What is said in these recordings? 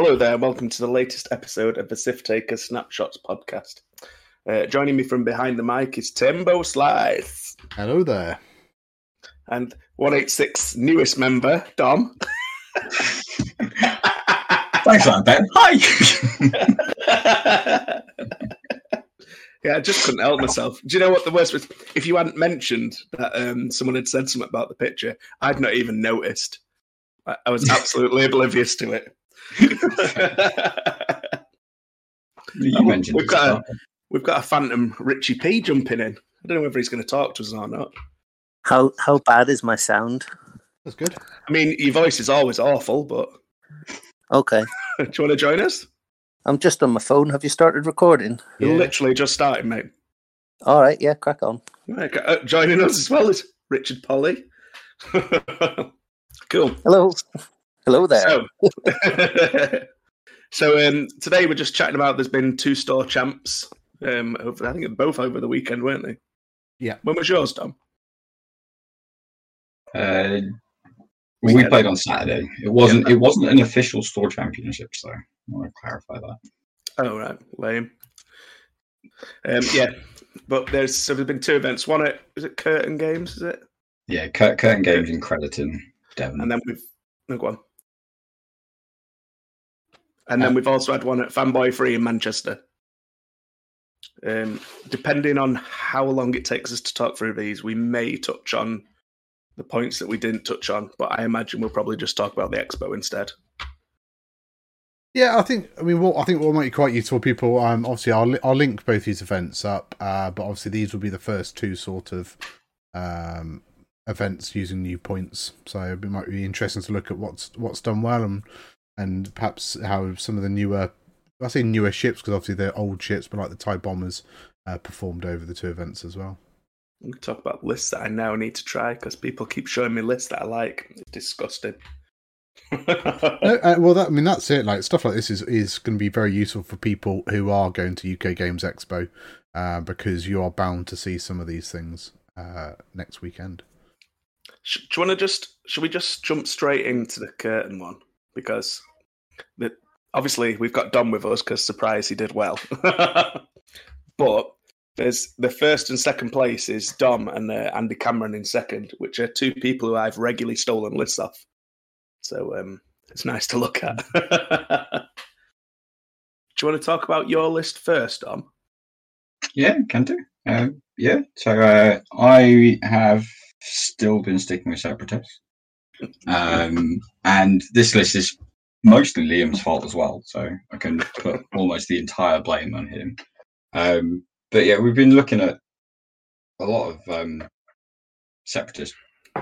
Hello there, welcome to the latest episode of the Sif Taker Snapshots podcast. Uh, joining me from behind the mic is Timbo Slice Hello there. and 186 newest member, Dom. Thanks for that, Ben. Hi. yeah, I just couldn't help myself. Do you know what the worst was? If you hadn't mentioned that um, someone had said something about the picture, I'd not even noticed. I, I was absolutely oblivious to it. You mentioned We've got so- We've got a phantom Richie P jumping in. I don't know whether he's going to talk to us or not. How how bad is my sound? That's good. I mean, your voice is always awful, but Okay. do you want to join us? I'm just on my phone. Have you started recording? You're Yeah. literally just starting, mate. All right, yeah, crack on. Right, uh, joining us as well is Richard Polly. cool. Hello. Hello there. So, so um, today we're just chatting about there's been two store champs. Um, over, I think they're both over the weekend, weren't they? Yeah. When was yours, Dom? Uh, well, we played on Saturday. It wasn't. It wasn't an official store championship, so I want to clarify that. Oh right, lame. Um, yeah, but there's so there's been two events. One at is it Kirton Games? Is it? Yeah, Cur- Kirton Games in Crediton, Devon. And then we've no go on. And then we've also had one at Fanboy Free in Manchester. Um, depending on how long it takes us to talk through these, we may touch on the points that we didn't touch on, but I imagine we'll probably just talk about the expo instead. Yeah, I think. I mean, I think what might be quite useful, people. Um, obviously, I'll I'll link both these events up. Uh, but obviously, these will be the first two sort of um events using new points. So it might be interesting to look at what's what's done well and and perhaps how some of the newer. I say newer ships because obviously they're old ships, but like the Tie bombers uh, performed over the two events as well. We can talk about lists that I now need to try because people keep showing me lists that I like. It's disgusting. No, uh, well, that I mean that's it. Like stuff like this is is going to be very useful for people who are going to UK Games Expo, uh, because you are bound to see some of these things uh, next weekend. Sh- do you want to just should we just jump straight into the Kirton one because the, obviously we've got Dom with us because surprise he did well, but there's the first and second place is Dom and uh, Andy Cameron in second, which are two people who I've regularly stolen lists off. So um, it's nice to look at. do you want to talk about your list first, Dom? Yeah, can do. Um, yeah, so uh, I have still been sticking with Separatists. Um, and this list is mostly Liam's fault as well, so I can put almost the entire blame on him. Um, but yeah, we've been looking at a lot of um, Separatist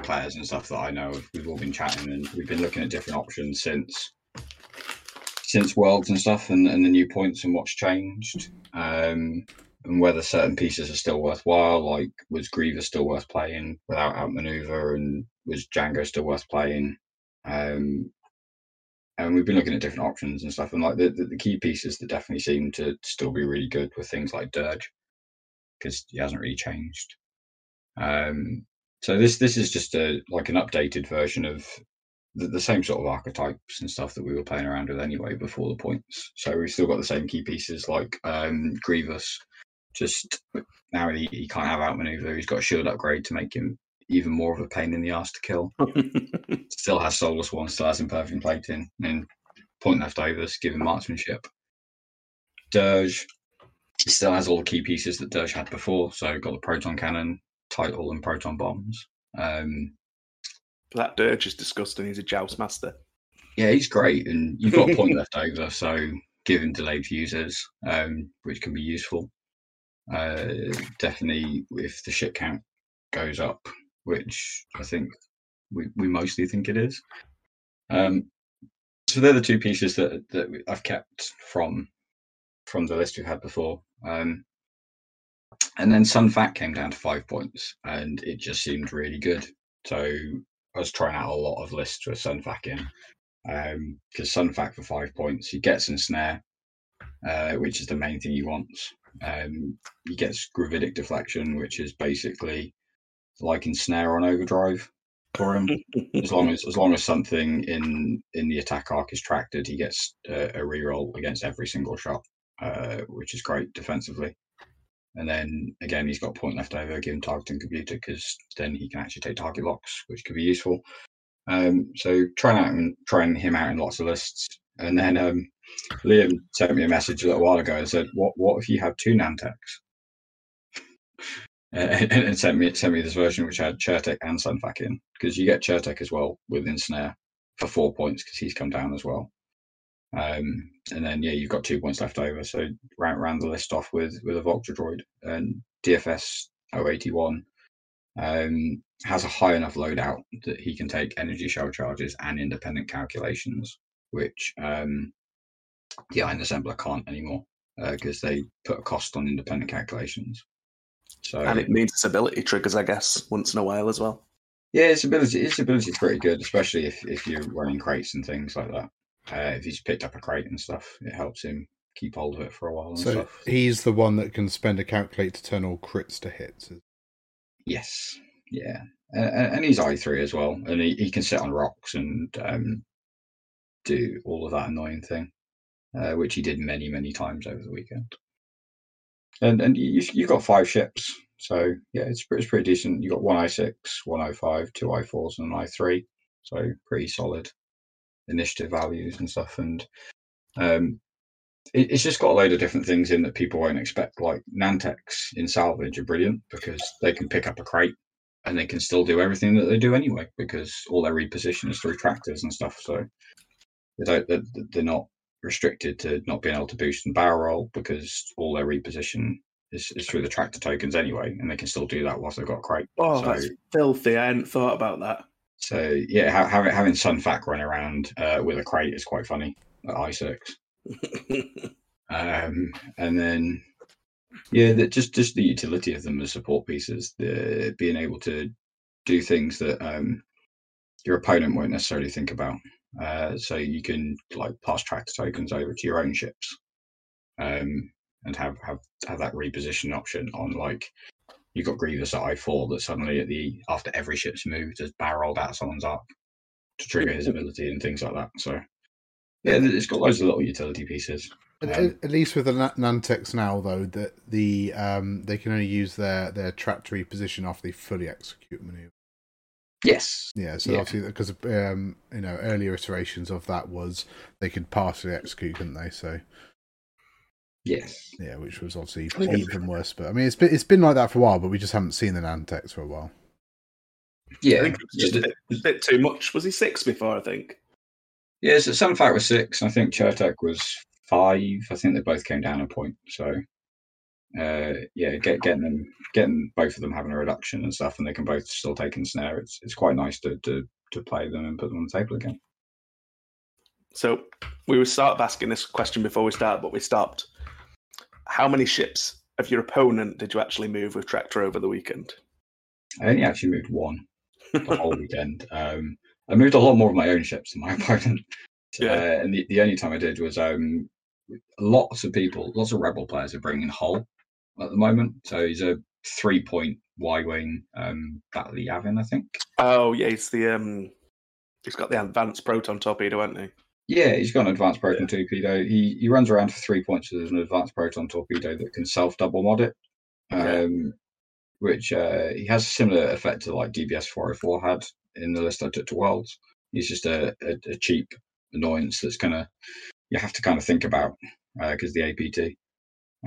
players and stuff that I know of. We've all been chatting and we've been looking at different options since since Worlds and stuff and, and the new points and what's changed. Um, and whether certain pieces are still worthwhile. Like, was Grievous still worth playing without outmaneuver, and was Django still worth playing? Um, and we've been looking at different options and stuff. And like the, the, the key pieces that definitely seem to still be really good were things like Dirge, because he hasn't really changed. Um, so this this is just a like an updated version of the, the same sort of archetypes and stuff that we were playing around with anyway before the points. So we've still got the same key pieces like um, Grievous, just now he, he can't have outmaneuver. He's got a shield upgrade to make him even more of a pain in the ass to kill. Still has Soulless One, still has imperfect plating, and point leftovers, give him marksmanship. Dirge still has all the key pieces that Dirge had before, so got the proton cannon, title, and proton bombs. Um, that Dirge is disgusting. He's a joust master. yeah, he's great, and you've got a point left over, so give him delayed fuses, um, which can be useful. Uh, definitely, if the ship count goes up, which I think we, we mostly think it is. Um, so they're the two pieces that that I've kept from from the list we've had before. Um, and then Sun Fac came down to five points, and it just seemed really good. So I was trying out a lot of lists with Sun Fac in, because Sun Fac for five points, he gets ensnare, uh, which is the main thing he wants. Um, he gets gravitic deflection, which is basically like ensnare on overdrive. for him. as long as as long as something in in the attack arc is tracted, he gets a, a reroll against every single shot, uh, which is great defensively. And then again, he's got point left over, give him targeting computer because then he can actually take target locks, which could be useful. Um, so trying out and trying him out in lots of lists. And then um, Liam sent me a message a little while ago and said, "What what if you have two Nantex?" And, and sent me sent me this version which had Chertek and Sunfac in because you get Chertek as well with Snare for four points because he's come down as well. Um, and then yeah, you've got two points left over. So round, round the list off with with a Vulture Droid and DFS 081 um, has a high enough loadout that he can take energy shell charges and independent calculations, which um, the Iron Assembler can't anymore because uh, they put a cost on independent calculations. So and it means its ability triggers, I guess, once in a while as well. Yeah, its ability its ability is pretty good, especially if, if you're running crates and things like that. Uh, if he's picked up a crate and stuff, it helps him keep hold of it for a while. so stuff. he's the one that can spend a calculate to turn all crits to hits. Yes, yeah, and, and he's I three as well, and he, he can sit on rocks and um, do all of that annoying thing, uh, which he did many many times over the weekend. And and you you've got five ships, so yeah, it's it's pretty decent. You've got one i six, one i five, two i fours, and an i three, so pretty solid initiative values and stuff. And um, it, it's just got a load of different things in that people won't expect. Like Nantex in salvage are brilliant because they can pick up a crate and they can still do everything that they do anyway because all their reposition is through tractors and stuff. So they don't they're, they're not restricted to not being able to boost and barrel roll because all their reposition is, is through the tractor tokens anyway, and they can still do that whilst they've got crate. Oh, so, that's filthy! I hadn't thought about that. So yeah, having having Sunfac run around uh, with a crate is quite funny at I six. um, and then yeah, that just just the utility of them as support pieces, the being able to do things that um, your opponent won't necessarily think about. Uh, so you can like pass tractor tokens over to your own ships, um, and have have have that reposition option on like you've got Grievous at I four that suddenly at the after every ship's moved has barreled out someone's arc to trigger his ability and things like that. So yeah, it's got loads of little utility pieces. Um, at, at, least with the Nantex now, though, that the um, they can only use their their tractor reposition after they fully execute maneuver. Yes. Yeah. So yeah. obviously, because um, you know earlier iterations of that was they could partially execute, couldn't they? So. Yes. Yeah, which was obviously even worse. But I mean, it's been it's been like that for a while, but we just haven't seen the Nantex for a while. Yeah, I think it was just a bit, a bit too much. Was he six before? I think. Yeah, so Sunfac was six. I think Chertek was five. I think they both came down a point. So uh, yeah, get, getting them, getting both of them having a reduction and stuff, and they can both still take ensnare. It's it's quite nice to to to play them and put them on the table again. So we would start asking this question before we start, but we stopped. How many ships of your opponent did you actually move with tractor over the weekend? I only actually moved one the whole weekend. Um, I moved a lot more of my own ships than my opponent. Yeah. Uh, and the, the only time I did was um, lots of people, lots of rebel players are bringing Hol at the moment. So he's a three point Y wing um, Battle Yavin, I think. Oh yeah, he's the um, he's got the advanced proton torpedo, hasn't he? Yeah, he's got an advanced proton yeah. torpedo. He he runs around for three points with an advanced proton torpedo that can self double mod it. Okay. Um, which uh, he has a similar effect to like DBS 404 had in the list I took to Worlds. He's just a, a, a cheap annoyance that's gonna you have to kind of think about because uh, the APT.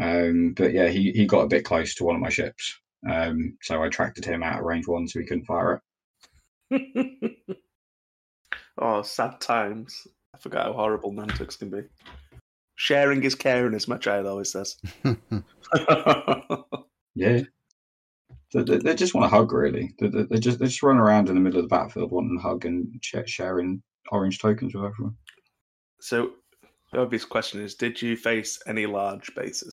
Um, but yeah, he, he got a bit close to one of my ships. Um, so I tracted him out of range one so he couldn't fire it. oh, sad times. I forgot how horrible Nantex can be. Sharing is caring, as my child always says. yeah. They, they, they, just want a hug, really. They, they, they, just they just run around in the middle of the battlefield wanting a hug and sharing orange tokens with everyone. So, the obvious question is: Did you face any large bases?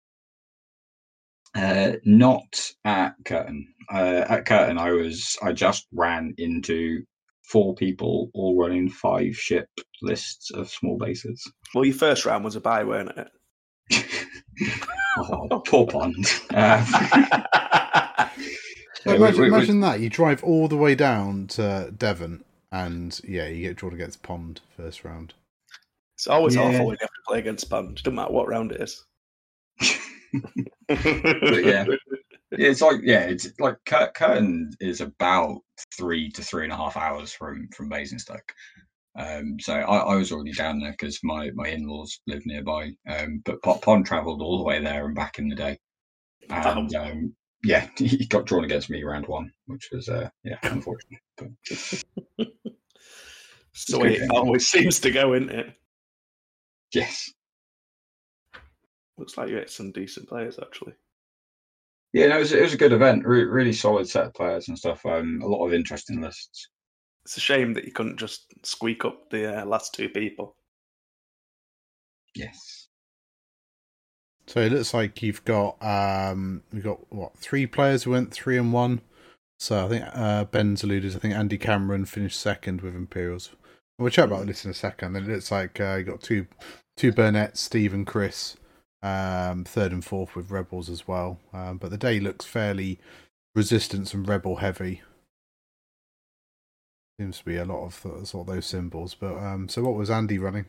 Uh, not at Kirton. Uh, at Kirton, I was I just ran into four people all running five ship lists of small bases. Well, your first round was a bye, weren't it? oh, poor pond. Um, So Yeah, imagine, we- we- imagine that you drive all the way down to Devon, and yeah, you get drawn against Pond first round. It's always Yeah. awful when you have to play against Pond. Doesn't matter what round it is. But yeah. Yeah, it's like yeah, it's like Cur- Kirton is about three to three and a half hours from from Basingstoke. Um, so I, I was already down there because my my in laws live nearby. Um, but Po- Pond travelled all the way there and back in the day, and um, yeah, he got drawn against me round one, which was uh, yeah, unfortunate. But way it always seems to go, isn't it? yes, Looks like you hit some decent players, actually. yeah, no, it was, it was a good event. Re- really solid set of players and stuff. Um, a lot of interesting lists. It's a shame that you couldn't just squeak up the uh, last two people. Yes. So it looks like you've got um we've got what three players who went three and one. So I think uh, Ben's alluded. I think Andy Cameron finished second with Imperials. We'll chat about this in a second. Then it looks like uh, you got two two Burnett, Steve and Chris, um, third and fourth with Rebels as well. Um, but the day looks fairly resistance and rebel heavy. Seems to be a lot of sort of those symbols. But um, so what was Andy running?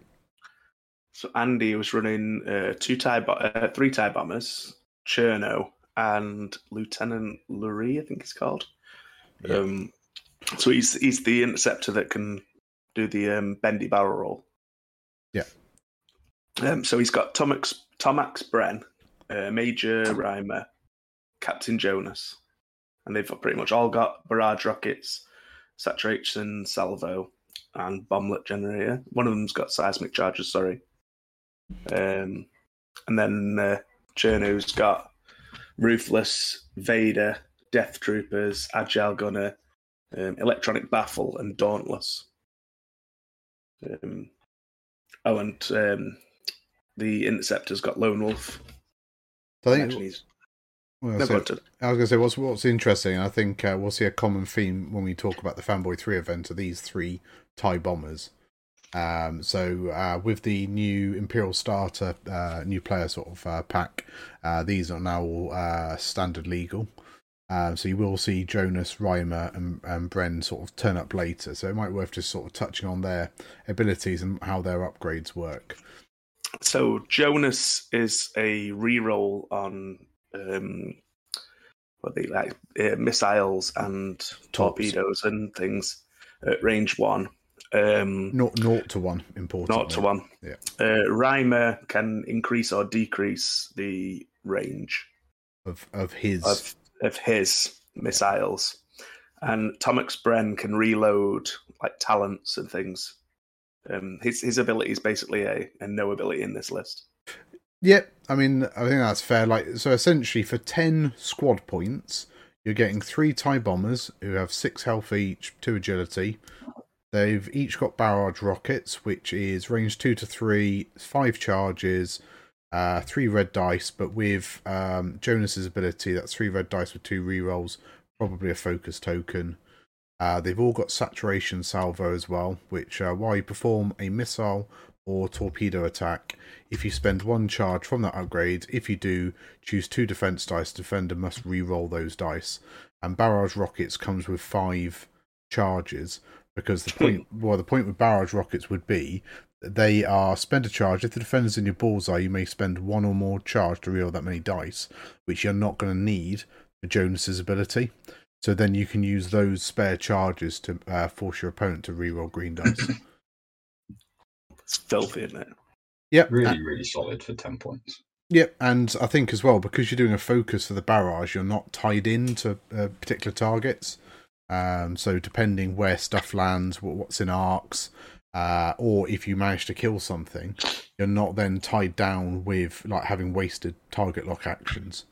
So Andy was running uh, two tie, bo- uh, three tie bombers, Chiraneau and Lieutenant Lorrir, I think he's called. Yeah. Um, so he's he's the interceptor that can do the um, bendy barrel roll. Yeah. Um, so he's got Tomax Tomax Bren, uh, Major Rhymer, Captain Jonas, and they've pretty much all got barrage rockets, saturation salvo, and bomblet generator. One of them's got seismic charges. Sorry. Um, and then uh, Chiraneau's got Ruthless, Vader, Death Troopers, Agile Gunner, um, Electronic Baffle, and Dauntless. Um, oh, and um, the Interceptor's got Lone Wolf. So I think he's well, so-. I was going to say what's what's interesting. I think uh, we'll see a common theme when we talk about the Fanboy Three event of these three Tie bombers. Um, so uh, with the new Imperial Starter, uh, new player sort of uh, pack, uh, these are now all uh, standard legal. Um, so you will see Jonas, Rhymer, and, and Bren sort of turn up later. So it might be worth just sort of touching on their abilities and how their upgrades work. So Jonas is a reroll on um, what they like uh, missiles and torpedoes and things at range one. Um, Naught, naught to one, important. not to one. Yeah. Uh, Rhymer can increase or decrease the range of of his. of of his missiles, and Tomax Bren can reload like talents and things. Um, his his ability is basically a, a no ability in this list. Yep, I mean, I think that's fair. Like, so essentially, for ten squad points, you're getting three tie bombers who have six health each, two agility. They've each got barrage rockets, which is range two to three, five charges, uh, three red dice. But with um, Jonas's ability, that's three red dice with two rerolls, probably a focus token. Uh, they've all got saturation salvo as well, which uh, while you perform a missile or torpedo attack, if you spend one charge from that upgrade, if you do, choose two defense dice. Defender must re-roll those dice. And barrage rockets comes with five charges because the point, well, the point with barrage rockets would be that they are spend a charge. If the defender's in your bullseye, you may spend one or more charge to reroll that many dice, which you're not going to need for Jonas's ability. So then you can use those spare charges to uh, force your opponent to reroll green dice. It's filthy, isn't it? yep. Really, really solid for 10 points. Yep, and I think as well because you're doing a focus for the barrage, you're not tied into uh, particular targets. Um, so depending where stuff lands, what's in arcs, uh, or if you manage to kill something, you're not then tied down with like having wasted target lock actions.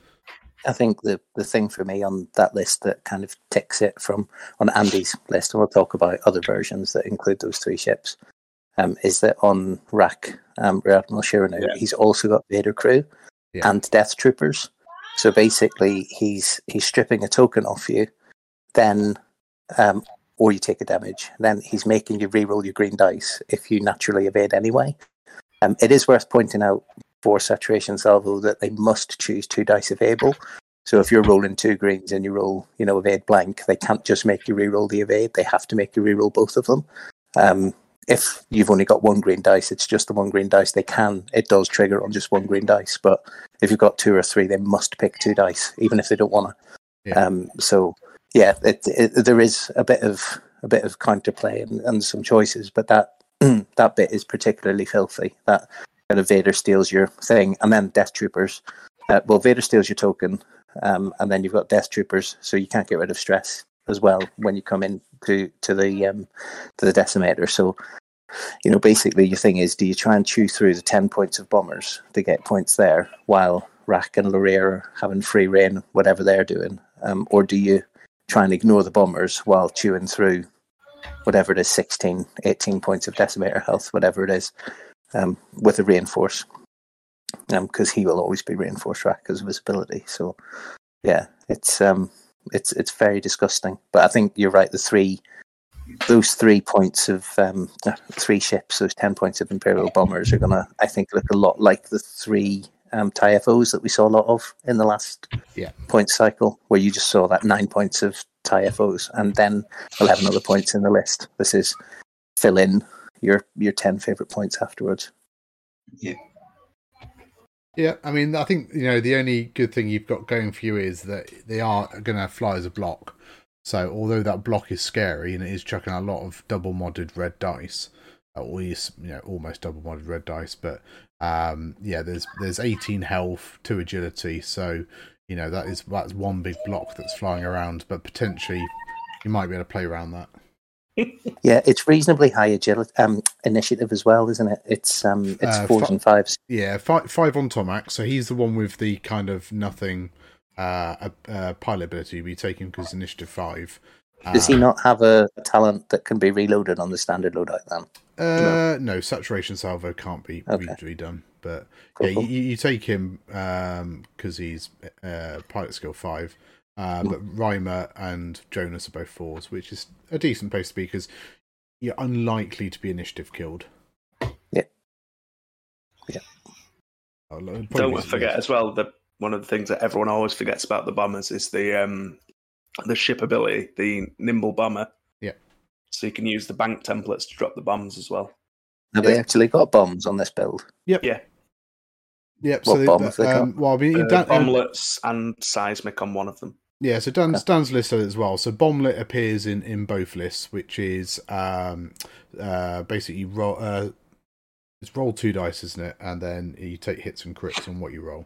I think the, the thing for me on that list that kind of ticks it from on Andy's list, and we'll talk about other versions that include those three ships, um, is that on Rack, um, Rear Admiral Chiraneau, Yeah. he's also got Vader crew Yeah. and Death Troopers. So basically, he's he's stripping a token off you, then, um, or you take a damage. Then he's making you re-roll your green dice if you naturally evade anyway. Um, it is worth pointing out for saturation salvo that they must choose two dice available So if you're rolling two greens and you roll, you know, evade blank, they can't just make you re-roll the evade. They have to make you re-roll both of them. Um, if you've only got one green dice, it's just the one green dice. They can, it does trigger on just one green dice. But if you've got two or three, they must pick two dice, even if they don't want to. Yeah. Um, so yeah, it, it, there is a bit of a bit of counterplay and, and some choices, but that that bit is particularly filthy. That kind of Vader steals your thing, and then Death Troopers. Uh, well, Vader steals your token, um, and then you've got Death Troopers, so you can't get rid of stress as well when you come in to to the um, to the decimator. So, you know, basically, your thing is, do you try and chew through the ten points of bombers to get points there, while Rack and Lorrir are having free reign, whatever they're doing, um, or do you try and ignore the bombers while chewing through whatever it is 16, 18 points of decimator health, whatever it is, um, with a reinforce? Because um, he will always be reinforced Rack because of his ability. So, yeah, it's um, it's it's very disgusting. But I think you're right. The three, those three points of um, uh, three ships, those ten points of Imperial bombers are gonna, I think, look a lot like the three um, TIFOs that we saw a lot of in the last Yeah. point cycle, where you just saw that nine points of TIFOs and then eleven other points in the list. This is fill in your your ten favorite points afterwards. Yeah, Yeah, I mean, I think you know the only good thing you've got going for you is that they are going to fly as a block. So although that block is scary and it is chucking a lot of double modded red dice, uh, or at least you know almost double modded red dice, but um, yeah, there's there's 18 health, two agility, so you know that is that's one big block that's flying around, but potentially you might be able to play around that. Yeah, it's reasonably high agility um, initiative as well, isn't it? It's um, it's Uh, fours fi- and fives. Yeah, five five on Tomax, so he's the one with the kind of nothing uh, uh pilot ability. We take him because initiative five. Does he Uh, not have a, a talent that can be reloaded on the standard loadout then? Uh, no, saturation salvo can't be Okay. redone. But Cool, yeah, you, you take him because he's uh, pilot skill five. Uh, but Rhymer and Jonas are both fours, which is a decent place to be because you're unlikely to be initiative killed. Yeah. Yeah. Oh, probably Don't is- forget as well that one of the things that everyone always forgets about the bombers is the um the ship ability, the nimble bomber. Yeah. So you can use the bank templates to drop the bombs as well. Have they actually got bombs on this build? Yep. Yeah. Yep. What so bomb have they got? um, well, I mean, Uh, Dan- bomblets and seismic on one of them. Yeah, so Dan's, Okay. Dan's listed as well. So Bomblet appears in, in both lists, which is um, uh, basically roll. Uh, it's roll two dice, isn't it? And then you take hits and crits on what you roll.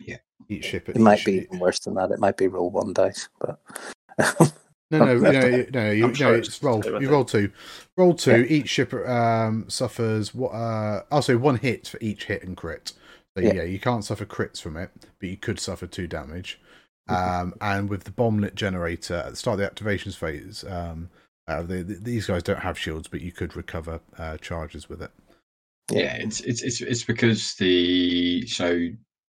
Yeah. Each ship. It might each- be even worse than that. It might be roll one dice, but No, no, no, no, no, you, no sure it's it's roll. two, You roll two. Roll two. Each ship um, suffers. What? Uh, I'll say one hit for each hit and crit. So yeah. Yeah. you can't suffer crits from it, but you could suffer two damage. Mm-hmm. Um, and with the bomblet generator at the start of the activations phase, um, uh, the, the, these guys don't have shields, but you could recover uh, charges with it. Yeah, it's it's it's it's because the so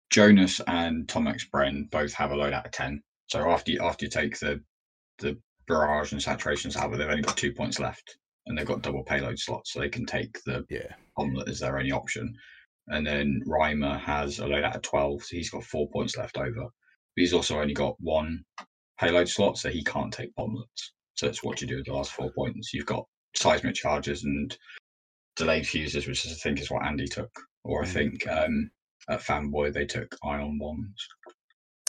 Jonas and Tomax Bren both have a loadout of ten. So after you after you take the the barrage and saturation salvo, they've only got two points left, and they've got double payload slots, so they can take the Yeah, bomblet as their only option. And then Rhymer has a loadout of twelve, so he's got four points left over. But he's also only got one payload slot, so he can't take bomblets. So that's what you do with the last four points. You've got seismic charges and delayed fuses, which is, I think is what Andy took, or I Mm. think um, at Fanboy they took ion bombs.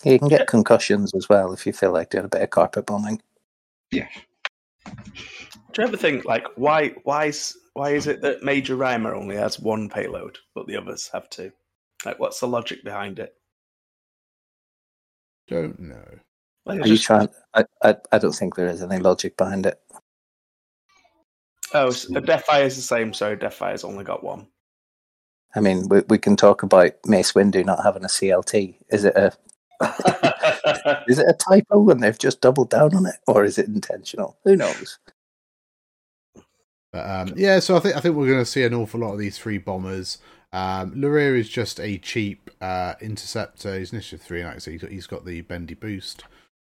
you can get concussions as well if you feel like doing a bit of carpet bombing. Yeah, Do you ever think like why why is why is it that Major Rhymer only has one payload but the others have two? Like what's the logic behind it? don't know. Like, Are you trying? I, I I don't think there is any logic behind it. Oh, so Deathfire is the same, so Deathfire's only got one. I mean, we we can talk about Mace Windu not having a CLT. Is it a is it a typo and they've just doubled down on it, or is it intentional? Who knows? But um, yeah, so I think I think we're going to see an awful lot of these three bombers. Um, Lorrir is just a cheap uh, interceptor. He's initiative three, and actually he's got, he's got the bendy boost.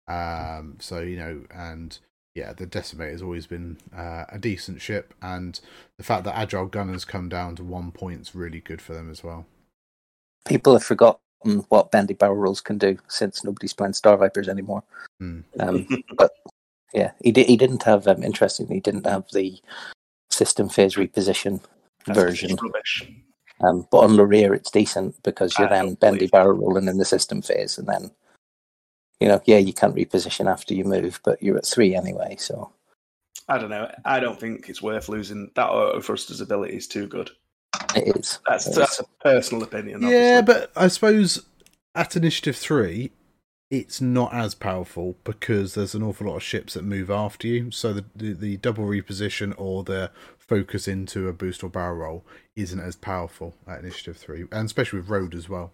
Um, so you know, and yeah, the decimator has always been uh, a decent ship, and the fact that agile gunners come down to one point is really good for them as well. People have forgotten what bendy barrel rolls can do since nobody's playing Star Vipers anymore. Hmm. Um, but yeah, he did. He didn't have. Um, interestingly, he didn't have the system phase reposition That's version. rubbish. Um, but on Lorrir, it's decent because you're I then bendy believe barrel rolling in the system phase, and then you know, yeah, you can't reposition after you move, but you're at three anyway. So I don't know. I don't think it's worth losing. That auto thruster's ability is too good. it is. That's It that's is. a personal opinion. Yeah, but I suppose at initiative three, it's not as powerful because there's an awful lot of ships that move after you. So the the, the double reposition or the focus into a boost or barrel roll isn't as powerful at initiative three, and especially with road as well,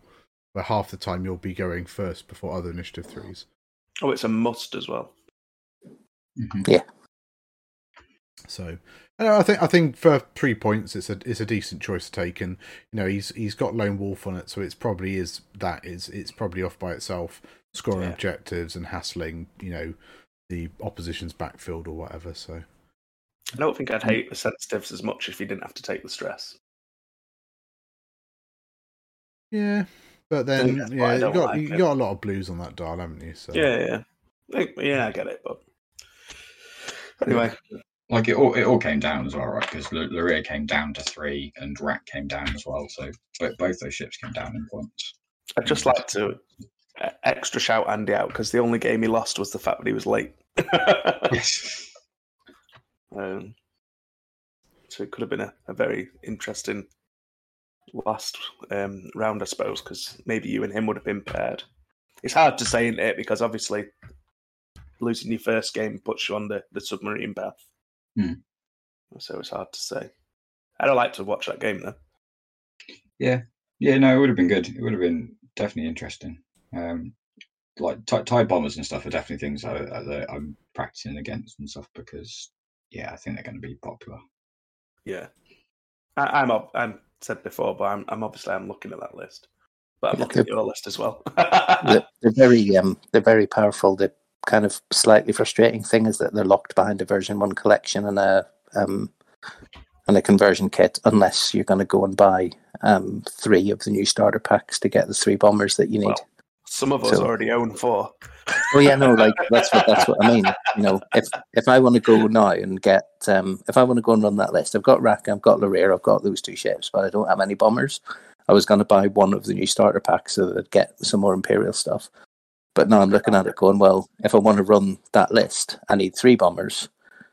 where half the time you'll be going first before other initiative threes. oh, it's a must as well. Mhm. So I think I think for three points, it's a it's a decent choice to take, and you know he's he's got lone wolf on it, so it's probably is that is it's probably off by itself, scoring Yeah. objectives and hassling you know the opposition's backfield or whatever. So I don't think I'd mm. hate the sensitives as much if you didn't have to take the stress. yeah, but then that's yeah, you got like you it. got a lot of blues on that dial, haven't you? So Yeah, yeah, yeah. I get it, but anyway, Like it all, it all came down as well, right? Because Lorrir came down to three, and Rat came down as well. So both, both those ships came down in points. I'd just like to extra shout Andy out because the only game he lost was the fact that he was late. Yes. um, so it could have been a, a very interesting last um, round, I suppose, because maybe you and him would have been paired. It's hard to say, isn't it? Because obviously, losing your first game puts you on the, the submarine path. Hmm. So it's hard to say. I'd like to watch that game though. Yeah. Yeah, no, it would have been good. It would have been definitely interesting. Um, like tie, tie bombers and stuff are definitely things I, I, that I'm practicing against and stuff because yeah, I think they're going to be popular. Yeah, I, I'm up. I'm said before, but I'm, I'm obviously I'm looking at that list, but I'm Yeah, looking at your list as well. they're, they're very um they're very powerful. The kind of slightly frustrating thing is that they're locked behind a version one collection and a um and a conversion kit unless you're going to go and buy um three of the new starter packs to get the three bombers that you need. Well, Some of us So- already own four. Oh yeah, no, like that's what that's what I mean. You know, if if I want to go now and get um if I want to go and run that list, I've got Rack, I've got Lorrir, I've got those two ships, but I don't have any bombers. I was going to buy one of the new starter packs so that I'd get some more Imperial stuff. But now I'm looking at it going, well, if I want to run that list, I need three bombers,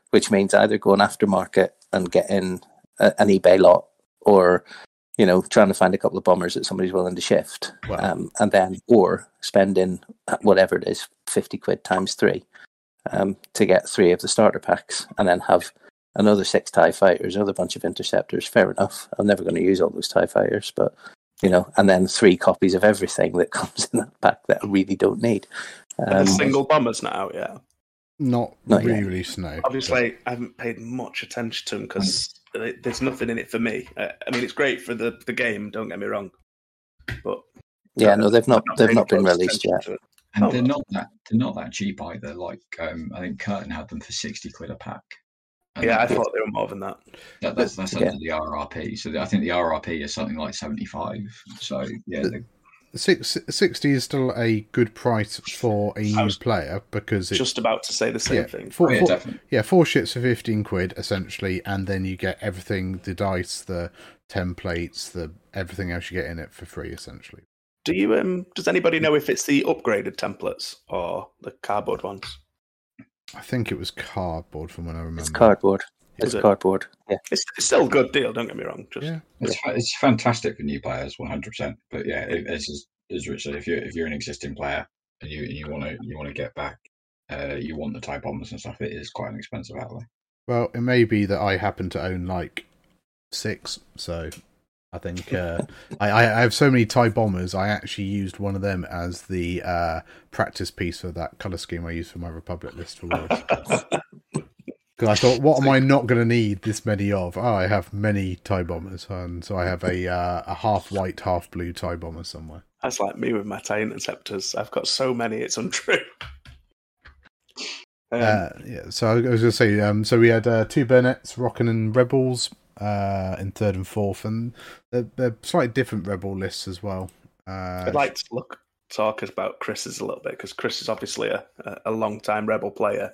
which means either going aftermarket and getting a, an eBay lot, or you know, trying to find a couple of bombers that somebody's willing to shift, Wow. um, and then or spending whatever it is, fifty quid times three, um, to get three of the starter packs, and then have another six Tie fighters, another bunch of interceptors. Fair enough. I'm never going to use all those Tie fighters, but you know, and then three copies of everything that comes in that pack that I really don't need. Um, the single bombers not out yet? not, Not really yet. released no. Obviously, I haven't paid much attention to them because there's nothing in it for me. Uh, I mean, it's great for the, the game. Don't get me wrong, but yeah, no, they've not I've they've not been released yet. And Oh, they're well. not that they're not that cheap either. Like um, I think Kirton had them for sixty quid a pack. And Yeah, I thought they were more than that. that, that's that's Yeah. under the RRP. So I think the RRP is something like seventy five. So yeah, The- the, Six, 60 is still a good price for a new player because it's Just about to say the same yeah, thing. four, oh, yeah, four- definitely. yeah, four ships for 15 quid essentially, and then you get everything the dice, the templates, the everything else you get in it for free essentially. Do you? Um, does anybody know if it's the upgraded templates or the cardboard ones? I think it was cardboard from when I remember. It's cardboard. Is It's it? cardboard. Yeah. It's, it's still a good deal. Don't get me wrong. Just Yeah. It's fa- it's fantastic for new players, one hundred percent. But yeah, it, as as- as Rich said, if you're if you're an existing player and you you want to you want to get back, uh, you want the Tie bombers and stuff. It is quite an expensive outlay. Well, it may be that I happen to own like six, so I think uh, I, I I have so many Tie bombers. I actually used one of them as the uh, practice piece for that color scheme I used for my Republic list for Worlds. Because I thought, what am I not going to need this many of? Oh, I have many Tie bombers, and so I have a uh, a half white, half blue Tie bomber somewhere. that's like me with my tie interceptors. I've got so many, it's untrue. Um, Uh, yeah, so I was going to say, um, so we had uh, two Burnets, Rockin' and Rebels uh, in third and fourth, and they're, they're slightly different Rebel lists as well. Uh, I'd like to look talk about Chris's a little bit because Chris is obviously a, a, a long time rebel player.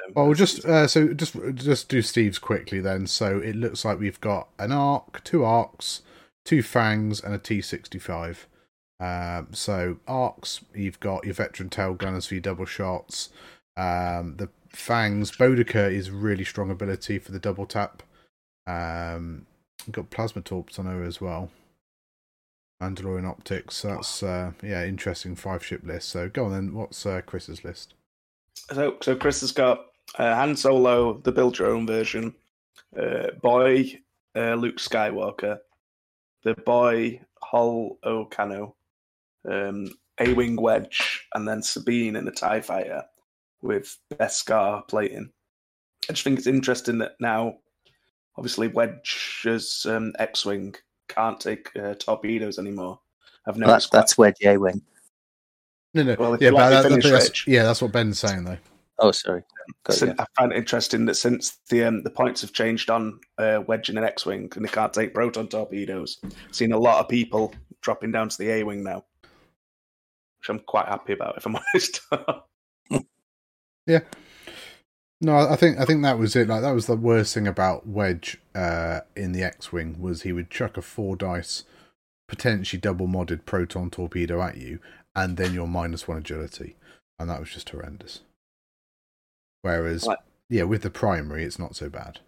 Yeah. Um, Well, we'll just uh, so just just do Steve's quickly then. So it looks like we've got an arc, two arcs, two fangs, and a T sixty five. Um, so arcs, you've got your veteran tail gunners for your double shots. Um, the fangs, Bodica is really strong ability for the double tap. Um, you've got plasma torps on her as well. Mandalorian optics. So that's uh, yeah, interesting five ship list. So go on then. What's uh, Chris's list? So, so Chris has got uh, Han Solo, the build your own version, uh, boy uh, Luke Skywalker, the boy Hol Okand, um, A Wing Wedge, and then Sabine in the Tie Fighter with Beskar plating. I just think it's interesting that now, obviously, Wedge's um, X Wing can't take uh, torpedoes anymore. I've That, noticed. quite- that's Wedge A Wing. No, no, Well, yeah, but like that, to that- finish, that's, yeah, that's what Ben's saying though. Oh, sorry. Got Sin- you. I find it interesting that since the um, the points have changed on uh, Wedge and an X Wing, and they can't take proton torpedoes, seen a lot of people dropping down to the A Wing now, which I'm quite happy about, if I'm honest. Yeah. No, I I think I think that was it. Like that was the worst thing about Wedge uh, in the X-wing was he would chuck a four dice, potentially double modded proton torpedo at you, and then you're minus one agility, and that was just horrendous. Whereas, Right. yeah, with the primary, it's not so bad.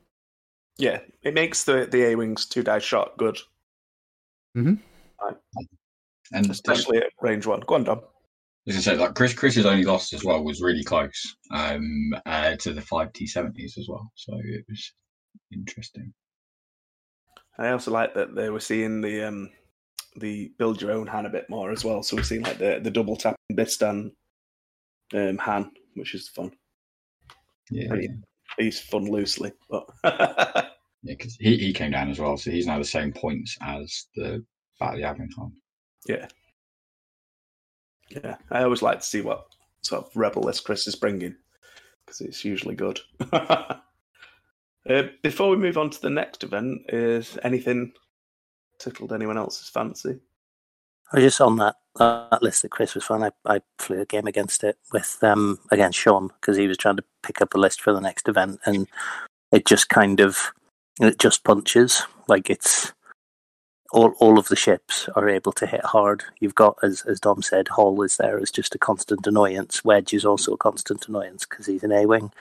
yeah, it makes the the A Wings two die shot good, Mm-hmm. And uh, especially at range one. Go on, Dom. as I said, like Chris, Chris's only loss as well was really close um, uh, to the five T seventies as well. So it was interesting. I also like that they were seeing the um the build your own Han a bit more as well. So we're seeing like the the double tapping Bistan um, Han, which is fun. Yeah, yeah, He's fun loosely, but because he, he came down as well, so he's now the same points as the Battle of Yavin Han. Yeah. Yeah. I always like to see what sort of rebel list Chris is bringing because it's usually good. uh, before we move on to the next event, is anything tickled anyone else's fancy? I was just on that, that list that Chris was on. I, I flew a game against it with um against Sean because he was trying to pick up a list for the next event, and it just kind of it just punches like it's all all of the ships are able to hit hard. You've got as as Dom said, Hol is there as just a constant annoyance. Wedge is also a constant annoyance because he's an A wing,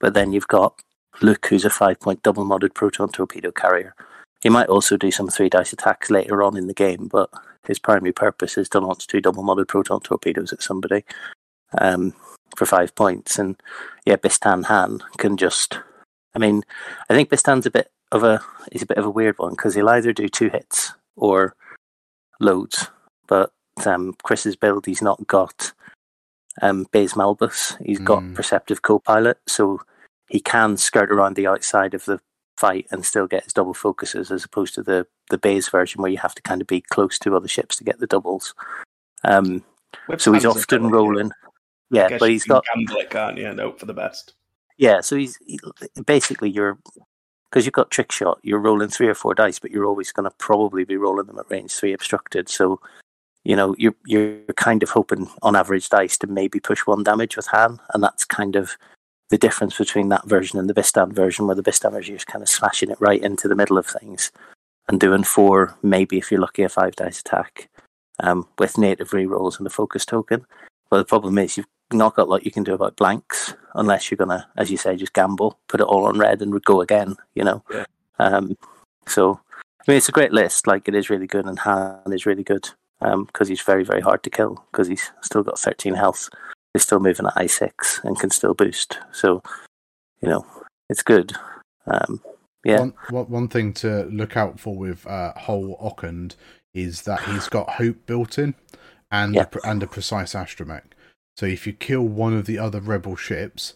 but then you've got Luke, who's a five point double modded proton torpedo carrier. He might also do some three dice attacks later on in the game, but his primary purpose is to launch two double modded proton torpedoes at somebody um, for five points. And yeah, Bistan Han can just. I mean, I think Bistan's a bit of a he's a bit of a weird one because he'll either do two hits or loads. But um, Chris's build, he's not got um, Baze Malbus. He's got Mm. Perceptive Copilot, so he can skirt around the outside of the fight and still get his double focuses as opposed to the the base version where you have to kind of be close to other ships to get the doubles. Um, so he's often rolling. I Yeah, but he's got gamble it, can't you? And hope for the best. yeah. So he's he, basically you're because you've got trick shot. You're rolling three or four dice, but you're always going to probably be rolling them at range three obstructed. So you know you're you're kind of hoping on average dice to maybe push one damage with Han, and that's kind of the difference between that version and the Bistan version, where the Bistan version just kind of smashing it right into the middle of things and doing four, maybe if you're lucky, a five dice attack um, with native rerolls and a focus token. But the problem is you've not got a lot you can do about blanks unless you're gonna, as you say, just gamble, put it all on red and go again. You know. Yeah. Um, so I mean, it's a great list. Like it is really good, and Han is really good because he's very, very hard to kill because he's still got 13 health. He's still moving at I6 and can still boost. So, you know, it's good. Um, yeah. One, one, one thing to look out for with uh, Hol Okand is that he's got hope built in and Yeah. a, and a precise astromech. So if you kill one of the other rebel ships,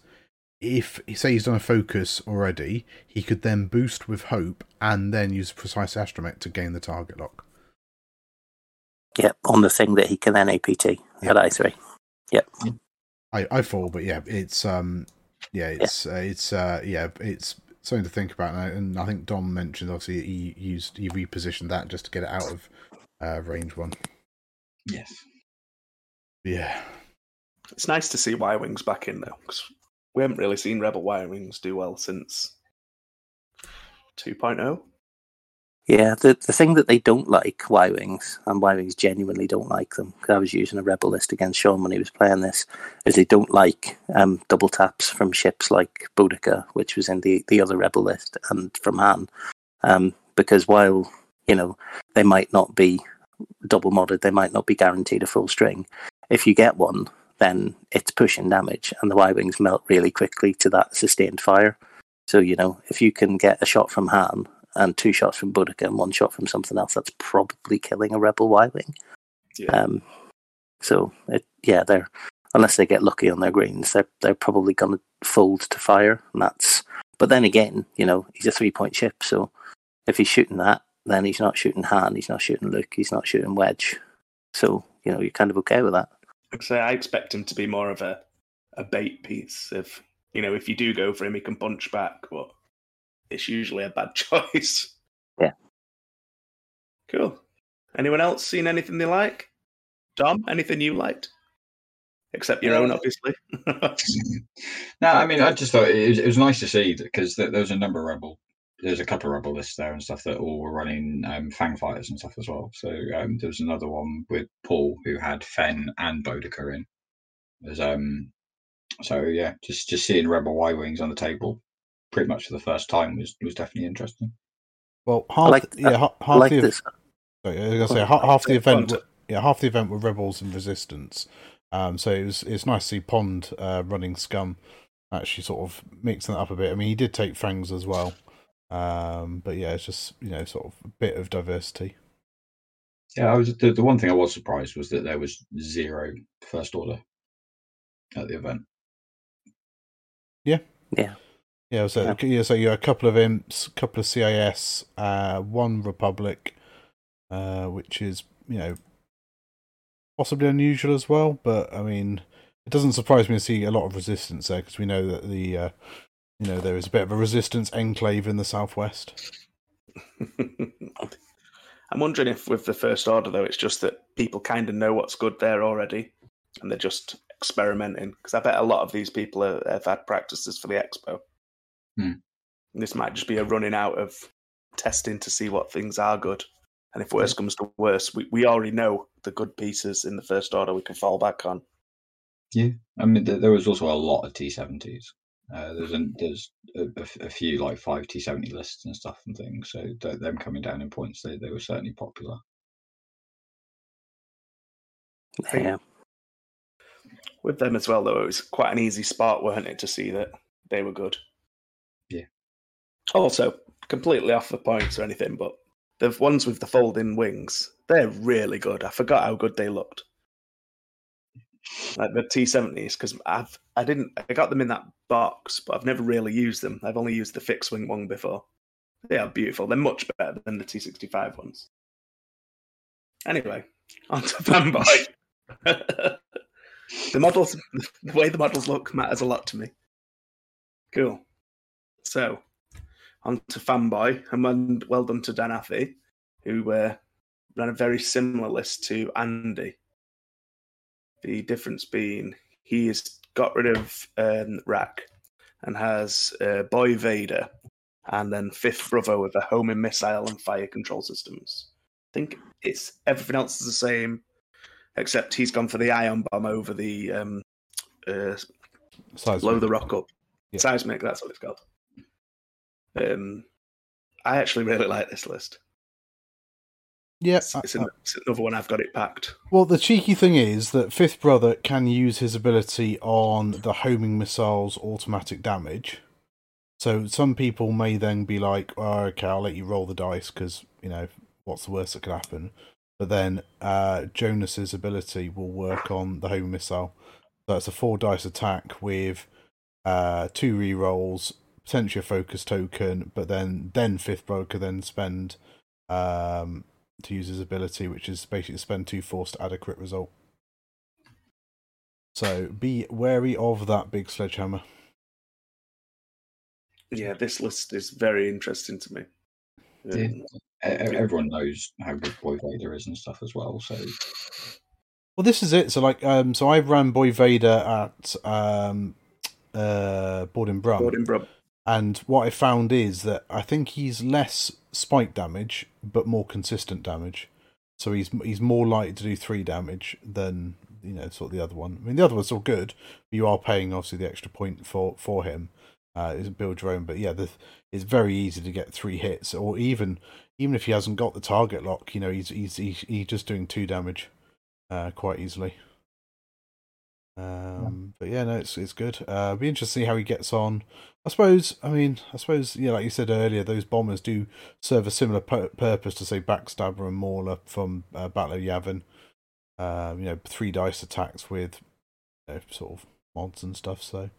if say he's done a focus already, he could then boost with hope and then use precise astromech to gain the target lock. Yep, on the thing that he can then APT Yeah. at I3. I, I fall, but yeah, it's um, yeah, it's Uh, it's uh, yeah, it's something to think about. And I, and I think Dom mentioned obviously he used he repositioned that just to get it out of uh, range one. Yes. Yeah, It's nice to see Y Wings back in though, because we haven't really seen Rebel Y Wings do well since oh. 2.0. Yeah, the the thing that they don't like Y wings, and Y wings genuinely don't like them, because I was using a rebel list against Sean when he was playing this. Is they don't like um, double taps from ships like Boudica, which was in the the other rebel list, and from Han, um, because while you know they might not be double modded, they might not be guaranteed a full string. If you get one, then it's pushing damage, and the Y wings melt really quickly to that sustained fire. So you know if you can get a shot from Han and two shots from Boudica and one shot from something else, that's probably killing a rebel Y wing. Yeah. Um, so it, yeah, they're unless they get lucky on their greens, they're they're probably going to fold to fire, and that's. But then again, you know, he's a three point ship, so if he's shooting that, then he's not shooting Han, he's not shooting Luke, he's not shooting Wedge. So you know, you're kind of okay with that. Say, I expect him to be more of a, a bait piece. If you know, if you do go for him, he can punch back, but it's usually a bad choice. Yeah. Cool. Anyone else seen anything they like? Dom, anything you liked? Except your own, Uh, obviously. no, I mean, I just thought it was, it was nice to see because there, there was a number of rebel. There's a couple of rebel lists there and stuff that all were running um, Fang fighters and stuff as well. So um, there was another one with Paul who had Fen and Boudica in. There's um, so yeah, just just seeing rebel Y wings on the table, pretty much for the first time was was definitely interesting. well, half like- yeah, ha- half like the this. Sorry, I was gonna say ha- half the event. Yeah, half the event were rebels and resistance. Um, so it was it's nice to see Pond uh, running scum, actually sort of mixing that up a bit. I mean, he did take fangs as well, um, but yeah, it's just you know sort of a bit of diversity. Yeah, I was the, the one thing I was surprised was that there was zero first order at the event. Yeah, yeah, so Yeah. yeah, so you're a couple of imps, a couple of CIS, uh, one Republic, uh, which is you know possibly unusual as well. But I mean, it doesn't surprise me to see a lot of resistance there because we know that the uh, you know there is a bit of a resistance enclave in the southwest. I'm wondering if with the first order though, it's just that people kind of know what's good there already, and they're just experimenting. Because I bet a lot of these people are, have had practices for the expo. Hmm. This might just be a running out of testing to see what things are good. And if worse comes to worse, we, we already know the good pieces in the first order we can fall back on. Yeah, I mean, there, there was also a lot of T70s. Uh, there's a, there's a, a f- a few like five T70 lists and stuff and things. So th- them coming down in points, they, they were certainly popular. Yeah, With them as well, though, it was quite an easy spot, weren't it, to see that they were good. Also, completely off the points or anything, but the ones with the folding wings, they're really good. I forgot how good they looked. Like the T70s, because I've I didn't I got them in that box, but I've never really used them. I've only used the fixed wing one before. They are beautiful. They're much better than the T65 ones. Anyway, on to fanboy. the models, the way the models look matters a lot to me. Cool. So, on to fanboy, and well- well done to Dan Affey, who uh, ran a very similar list to Andy. The difference being he has got rid of um, Rack and has uh, Boy Vader, and then Fifth Brother with a homing missile and fire control systems. I think it's everything else is the same, except he's gone for the ion bomb over the um, uh, blow the rock up. Yeah. Seismic, that's what it's called. Um, I actually really like this list. Yeah. It's, it's, it's another one I've got it packed. Well, the cheeky thing is that Fifth Brother can use his ability on the homing missiles automatic damage. So some people may then be like, oh, okay, I'll let you roll the dice because, you know, what's the worst that could happen? But then uh, Jonus's ability will work on the homing missile. So it's a four dice attack with uh, two rerolls, potentially a focus token, but then then Fifth Brother could then spend um, to use his ability, which is basically spend two force to add a crit result. So be wary of that big sledgehammer. Yeah, this list is very interesting to me. Yeah. E- Everyone knows how good Boy Vader is and stuff as well. So Well, this is it. So, like, um, so I've ran Boy Vader at um, uh, Borden Brum, Gordon Brub. And what I found is that I think he's less spike damage, but more consistent damage. So he's he's more likely to do three damage than you know sort of the other one. I mean, the other one's all good. But you are paying obviously the extra point for for him. Uh, is build your own, but yeah, the, it's very easy to get three hits, or even even if he hasn't got the target lock, you know, he's he's he's, he's just doing two damage uh, quite easily. Um, But yeah, no, it's it's good. Uh, be interesting to see how he gets on. I suppose. I mean, I suppose. Yeah, like you said earlier, those bombers do serve a similar pu- purpose to say Backstabber and Mauler from uh, Battle of Yavin. Um, you know, three dice attacks with you know, sort of mods and stuff. So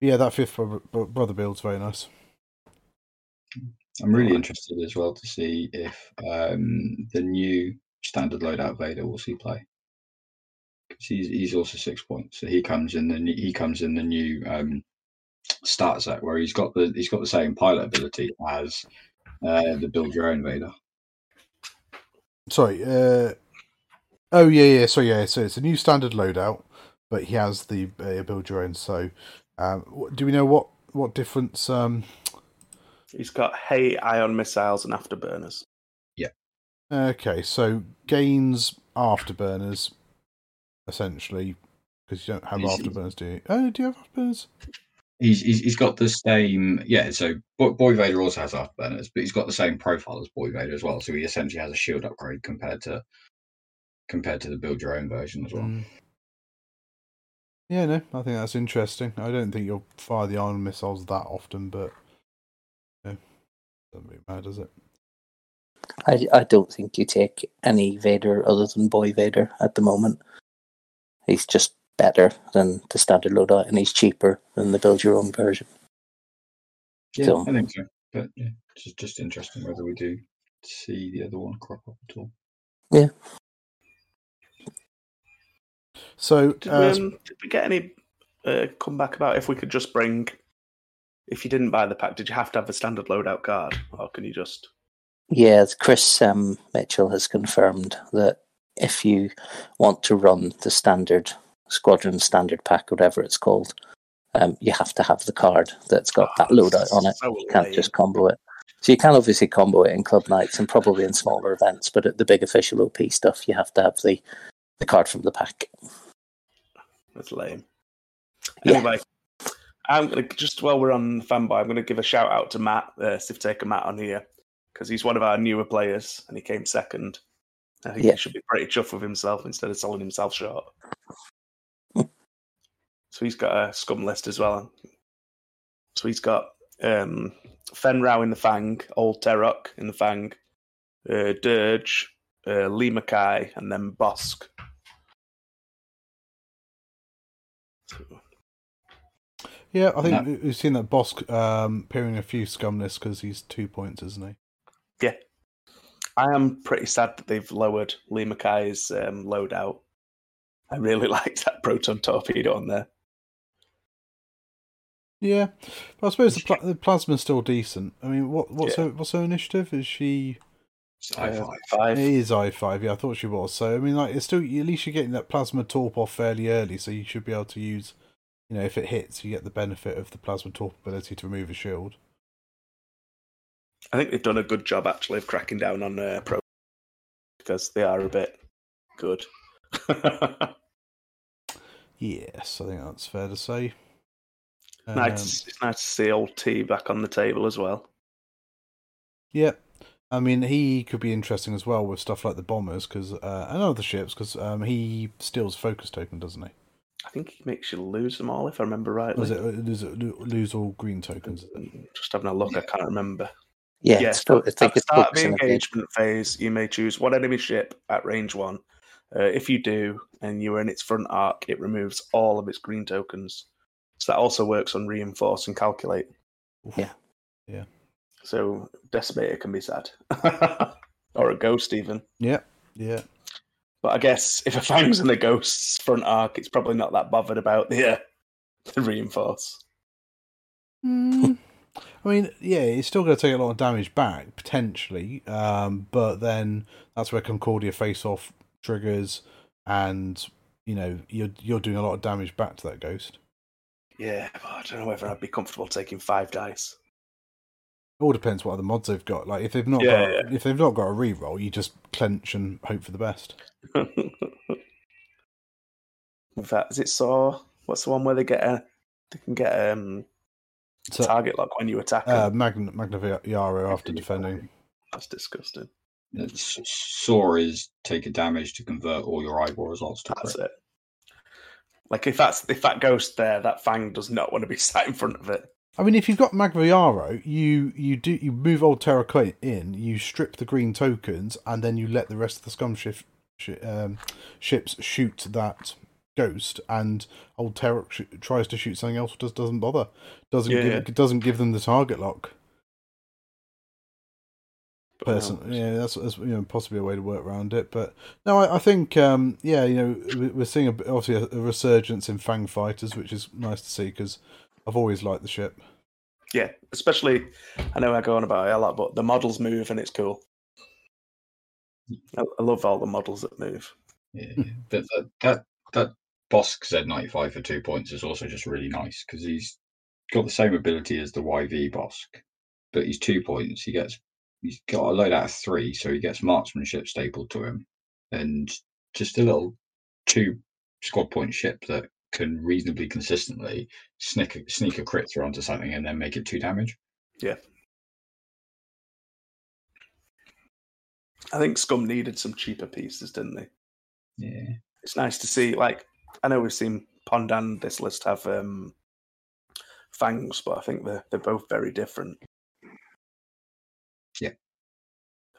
yeah, that fifth brother, brother build's very nice. I'm really interested as well to see if um, the new standard loadout Vader will see play. 'Cause he's he's also six points, so he comes in the he comes in the new um, start set where he's got the he's got the same pilot ability as uh, the build your own Vader. Sorry. Uh, oh yeah, yeah. So yeah, so it's a new standard loadout, but he has the uh, build your own. So, um, do we know what what difference? Um, He's got hay ion missiles and afterburners. Yeah. Okay, so gains afterburners, essentially, because you don't have He's- afterburners, do you? Oh, do you have afterburners? He's, he's he's got the same yeah. So Boy, Boy Vader also has afterburners, but he's got the same profile as Boy Vader as well. So he essentially has a shield upgrade compared to compared to the build your own version as well. Mm. Yeah, no, I think that's interesting. I don't think you'll fire the ion missiles that often, but no, doesn't really matter, does it? I, I don't think you take any Vader other than Boy Vader at the moment. He's just better than the standard loadout, and he's cheaper than the build your own version. Yeah, So- I think so. But yeah, it's just, just interesting whether we do see the other one crop up at all. Yeah. So, Did, uh, we, um, did we get any uh, comeback about if we could just bring? If you didn't buy the pack, did you have to have a standard loadout card, or can you just? Yeah, Kris um, Mitchell has confirmed that if you want to run the standard squadron standard pack, whatever it's called, um, you have to have the card that's got that loadout on it. So You can't lame. just combo it. So you can obviously combo it in club nights and probably in smaller events, but at the big official OP stuff, you have to have the, the card from the pack. That's lame. Yeah. Anyway, I'm gonna just while we're on fanboy, I'm gonna give a shout out to Matt, uh, Civ Taker Matt on here, because he's one of our newer players and he came second. I think Yeah. he should be pretty chuffed with himself instead of selling himself short. so he's got a scum list as well. So he's got um, Fenn Rau in the Fang, Old Teroch in the Fang, uh, Dirge, uh, Lee Mackay, and then Bosk. So, yeah, I think No. we- we've seen that Bosk um, appearing a few scum lists because he's two points, isn't he? I am pretty sad that they've lowered Lee Mackay's um, loadout. I really liked that proton torpedo on there. Yeah, but I suppose the, pla- the plasma's still decent. I mean, what what's Yeah. her what's her initiative? Is she? It's I Uh, five. five. It is I five. Yeah, I thought she was. So I mean, like, it's still at least you're getting that plasma torp off fairly early, so you should be able to use. You know, if it hits, you get the benefit of the plasma torp ability to remove a shield. I think they've done a good job actually of cracking down on uh, pro because they are a bit good. Yes, I think that's fair to say. nice, it's nice to see old T back on the table as well. Um, yeah, I mean, he could be interesting as well with stuff like the bombers, because uh, and other ships, because um, he steals focus token, doesn't he? I think he makes you lose them all if I remember rightly. Was it lose, lose all green tokens? Just having a look, I can't remember. Yeah, Yes, it's fo- I At think the it's start of the focusing on the- engagement phase, you may choose one enemy ship at range one. Uh, if you do, and you are in its front arc, it removes all of its green tokens. So that also works on reinforce and calculate. Yeah. Yeah. So decimator can be sad, or a ghost even. Yeah, yeah. But I guess if a fang's in the ghost's front arc, it's probably not that bothered about the uh, the reinforce. Mm, I mean, yeah, it's still going to take a lot of damage back potentially, um, but then that's where Concordia face-off triggers, and you know you're you're doing a lot of damage back to that ghost. Yeah, I don't know whether I'd be comfortable taking five dice. It all depends what other mods they've got. Like if they've not Yeah, got yeah. if they've not got a reroll, you just clench and hope for the best. Fact, is it Saw? What's the one where they get a they can get um So, target lock when you attack? 'em? uh, Magna Magva Yarro after defending. That's disgusting. S- Saw is take a damage to convert all your eyeball results to That's crit. it. Like if that's if that ghost there, that Fang does not want to be sat in front of it. I mean, if you've got Magva Yarro, you you do you move old Terracotta in, you strip the green tokens, and then you let the rest of the scum shift, sh- um, ships shoot that ghost, and old Terra sh- tries to shoot something else, just doesn't bother, doesn't Yeah, give doesn't give them the target lock. But, um, Person, no, yeah, that's, that's you know possibly a way to work around it, but no, I, I think um, yeah, you know, we- we're seeing a, bit- obviously a, a resurgence in Fang fighters, which is nice to see because I've always liked the ship. yeah, especially I know I go on about it a lot, but the models move and it's cool. I, I love all the models that move. Yeah, that, that that that Bosk Z95 for two points is also just really nice because he's got the same ability as the YV Bosk, but he's two points. He gets he's got a load out of three, so he gets marksmanship stapled to him, and just a little two squad point ship that can reasonably consistently sneak a, sneak a crit through onto something and then make it two damage. Yeah. I think Scum needed some cheaper pieces, didn't they? Yeah, It's nice to see. Like I know we've seen Pondan this list have um, fangs, but I think they're they're both very different. Yeah.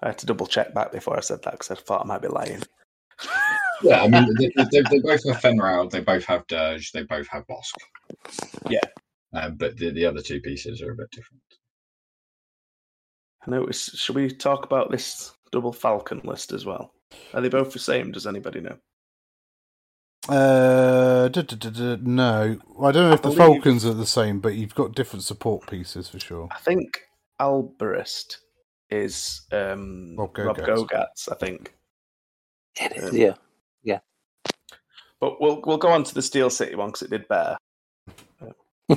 I had to double check back before I said that because I thought I might be lying. yeah. I mean, they, they, they both have Fenn Rau, they both have Dirge, they both have Bosk. Yeah. um, but the, the other two pieces are a bit different. I noticed. Should we talk about this double Falcon list as well? Are they both the same? Does anybody know? Uh, duh, duh, duh, duh, no, I don't know I if the believe- Falcons are the same, but you've got different support pieces for sure. I think Alberist is um, Rob Rob Gogatz. Gogatz. I think. It is, Um, yeah. But we'll we'll go on to the Steel City one because it did better.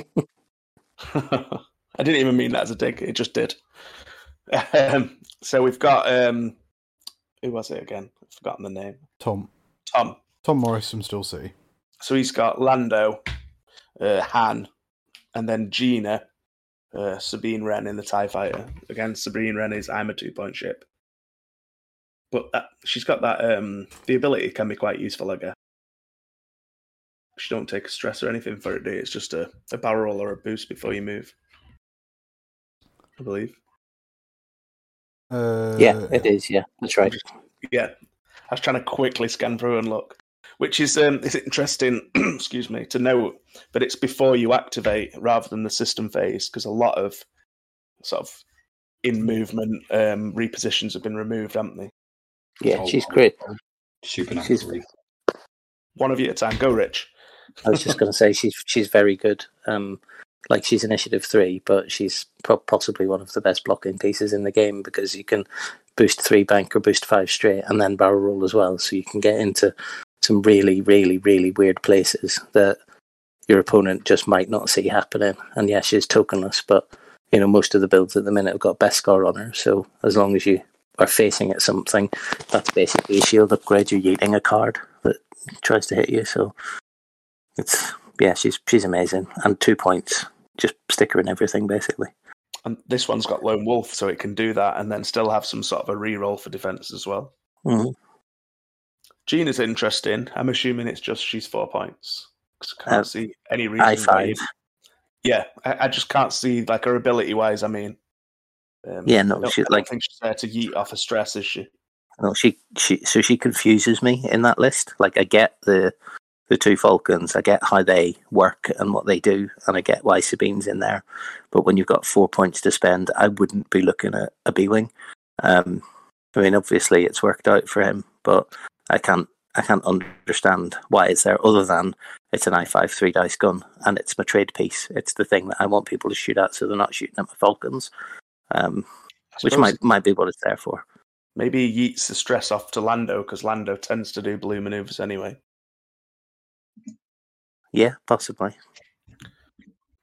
I didn't even mean that as a dig; it just did. Um, so we've got um, who was it again? I've forgotten the name. Tom Tom. Tom Morris from Steel City. So he's got Lando, uh, Han, and then Gina, uh, Sabine Wren in the Tie Fighter. Again, Sabine Wren is I'm a two point ship, but that, she's got that um, the ability can be quite useful, I guess. She don't take a stress or anything for it. do you? It's just a, a barrel or a boost before you move. I believe. Uh, yeah, it is. Yeah, that's right. Yeah, I was trying to quickly scan through and look, which is um, is interesting. excuse me to note that it's before you activate rather than the system phase because a lot of sort of in movement um, repositions have been removed, haven't they? Yeah, she's wow. great. Supernatural. She's- One of you at a time. Go, Rich. I was just going to say she's she's very good. Um, like she's initiative three, but she's pro- possibly one of the best blocking pieces in the game because you can boost three bank or boost five straight, and then barrel roll as well. So you can get into some really, really, really weird places that your opponent just might not see happening. And yeah, she's tokenless, but you know most of the builds at the minute have got Beskar on her. So as long as you are facing at something, that's basically a shield upgrade. You're yeeting a card that tries to hit you. So it's yeah, she's she's amazing, and two points. Just stick her in everything, basically. And this one's got Lone Wolf, so it can do that and then still have some sort of a reroll for defense as well. Mhm. Gina's interesting. I'm assuming it's just she's four points. I can't Uh, see any reason. I five. Yeah, I, I just can't see like her ability wise. I mean, um, Yeah, no, I she- I don't like- think she's there to yeet off a stress, is she? No, she she so she confuses me in that list. Like I get the the two Falcons, I get how they work and what they do, and I get why Sabine's in there. But when you've got four points to spend, I wouldn't be looking at a B wing. Um, I mean, obviously it's worked out for him, but I can't I can't understand why it's there other than it's an i5 three dice gun, and it's my trade piece. It's the thing that I want people to shoot at, so they're not shooting at my falcons, um, which might might be what it's there for. maybe he yeets the stress off to Lando because Lando tends to do blue maneuvers anyway. Yeah, possibly.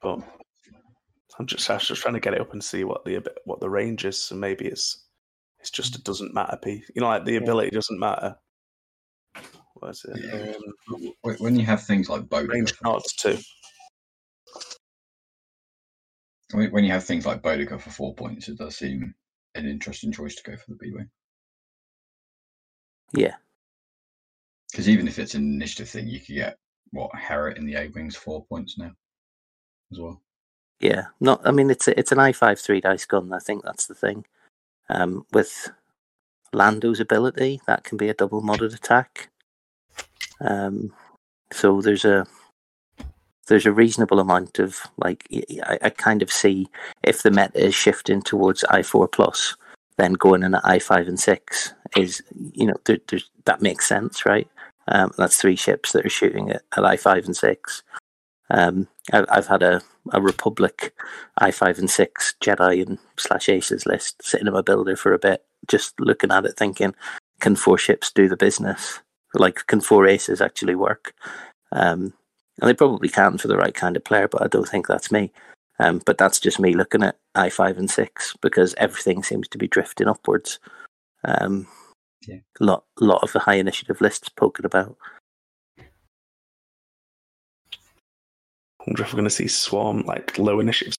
But I'm just I was just trying to get it up and see what the what the range is. So maybe it's it's just a doesn't matter piece. You know, like the ability doesn't matter. What is it? Yeah. Um, When- When you have things like Bodica, range nods too. when when you have things like Bodica for four points, it does seem an interesting choice to go for the B wing. Yeah, Because even if it's an initiative thing, you could get what Harriet in the A wings four points now as well. yeah. Not. I mean, it's a, it's an i5 three dice gun. I think that's the thing. Um, with Lando's ability, that can be a double modded attack. Um, so there's a there's a reasonable amount of like I kind of see if the meta is shifting towards i4 plus, then going in at i5 and six is you know there, that makes sense, right? Um, that's three ships that are shooting at, at i5 and six. Um, I, I've had a, a Republic i5 and six Jedi and slash Aces list sitting in my builder for a bit, just looking at it, thinking, can four ships do the business? Like, can four Aces actually work? Um, and they probably can for the right kind of player, but I don't think that's me. Um, but that's just me looking at i5 and six because everything seems to be drifting upwards. Um, Yeah. lot lot of the high initiative lists poking about. Wonder if we're going to see Swarm like low initiative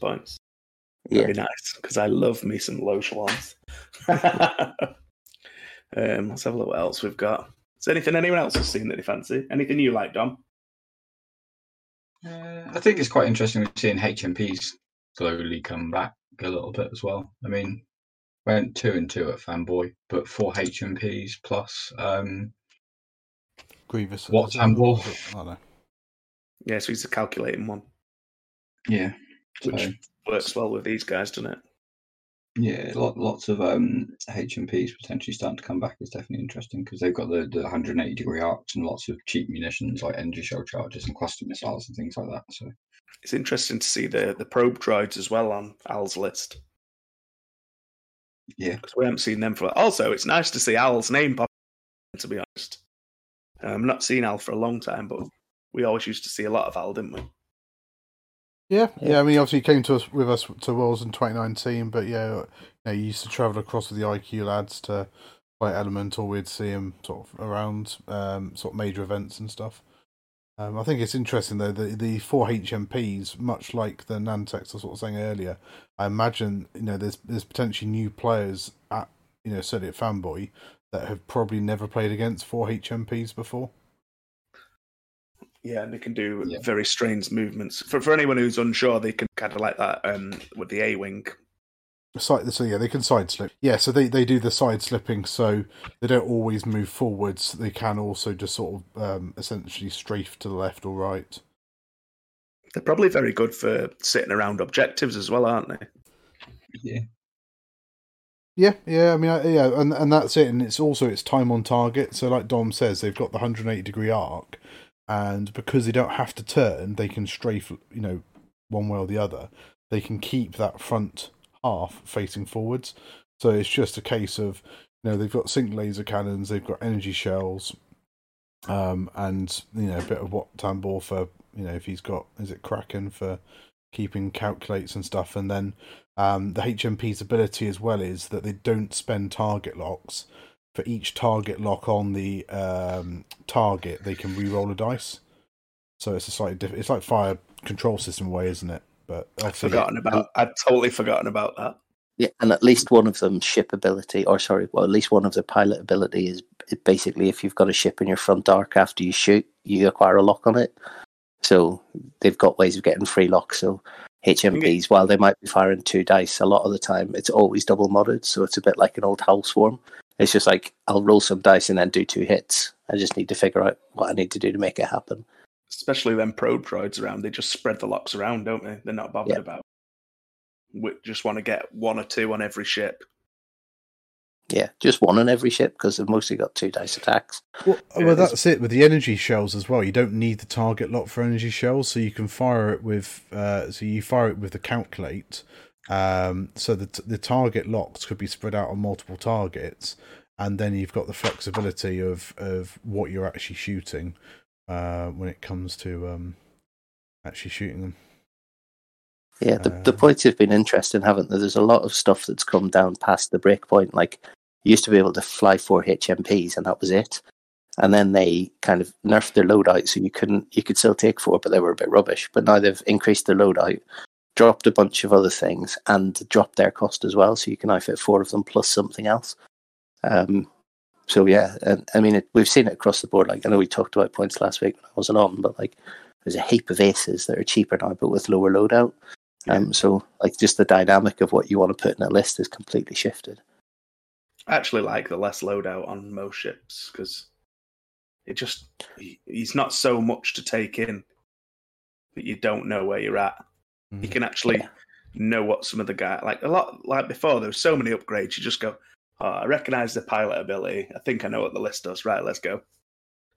points. Yeah, That'd be nice because I love me some low Swarms. um, let's have a look what else we've got. Is there anything anyone else has seen that they fancy? Anything you like, Dom? Uh, I think it's quite interesting we're seeing HMPs slowly come back a little bit as well. I mean, went two and two at Fanboy, but four HMPs plus um, Grievous. What, is it- Tambor? I don't know. Yeah, so he's a calculating one, yeah, which so, works well with these guys, doesn't it? yeah, lot, lots of um, HMPs potentially starting to come back is definitely interesting because they've got the, the 180 degree arcs and lots of cheap munitions like energy shell charges and cluster missiles and things like that. So It's interesting to see the the probe droids as well on Al's list yeah, because we haven't seen them for. Also, it's nice to see Al's name pop. To be honest, I'm not seen Al for a long time, but we always used to see a lot of Al, didn't we? Yeah, yeah, Yeah. I mean, obviously, he came to us with us to Worlds in 2019, but yeah, you know, he used to travel across with the IQ lads to play Element, or we'd see him sort of around um, sort of major events and stuff. Um, I think it's interesting though the the four HMPs, much like the Nantex I was sort of saying earlier. I imagine you know there's there's potentially new players at you know certainly at Fanboy that have probably never played against four HMPs before. Yeah, and they can do Yeah. very strange movements. For for anyone who's unsure, they can kind of like that um, with the A wing. Side, so yeah, they can side slip. Yeah, so they, they do the side slipping, so they don't always move forwards. They can also just sort of um, essentially strafe to the left or right. They're probably very good for sitting around objectives as well, aren't they? yeah, Yeah, yeah. I mean, I- yeah, and and that's it. And it's also it's time on target. So like Dom says, they've got the 180 degree arc, and because they don't have to turn, they can strafe. You know, one way or the other. They can keep that front half facing forwards. So it's just a case of you know they've got sync laser cannons, they've got energy shells, um, and you know a bit of what Tambor for you know if he's got is it Kraken for keeping calculates and stuff, and then um, the HMP's ability as well is that they don't spend target locks. For each target lock on the um, target, they can re-roll a dice. So it's a slightly diff- It's like fire control system way, isn't it? But I'd obviously, forgotten about. I'd totally forgotten about that. Yeah, and at least one of them ship ability, or sorry, well, at least one of the pilot ability is basically if you've got a ship in your front arc after you shoot, you acquire a lock on it. So they've got ways of getting free locks. So HMPs, while they might be firing two dice, a lot of the time it's always double modded. So it's a bit like an old howl swarm. It's just like I'll roll some dice and then do two hits. I just need to figure out what I need to do to make it happen. Especially them probe droids around, they just spread the locks around, don't they? They're not bothered Yeah. about. We just want to get one or two on every ship. Yeah, just one on every ship because they've mostly got two dice attacks. Well, Yeah, well, that's it with the energy shells as well. You don't need the target lock for energy shells, so you can fire it with. Uh, so you fire it with the calculate. Um, so the t- the target locks could be spread out on multiple targets, and then you've got the flexibility of of what you're actually shooting uh, when it comes to um, actually shooting them. Yeah, the, the Um, points have been interesting, haven't they? There's a lot of stuff that's come down past the break point. Like, you used to be able to fly four HMPs, and that was it. And then they kind of nerfed their loadout, so you couldn't, you could still take four, but they were a bit rubbish. But now they've increased their loadout, dropped a bunch of other things, and dropped their cost as well, so you can outfit four of them plus something else. Um, so yeah, and I mean, it, we've seen it across the board. Like, I know we talked about points last week when I wasn't on, but like, there's a heap of aces that are cheaper now, but with lower loadout. Um, so like just the dynamic of what you want to put in a list is completely shifted. I actually like the less loadout on most ships because it just he- he's not so much to take in that you don't know where you're at. You Mhm. can actually Yeah. know what some of the guy like a lot like before. There were so many upgrades. You just go, oh, I recognize the pilot ability. I think I know what the list does. Right, let's go.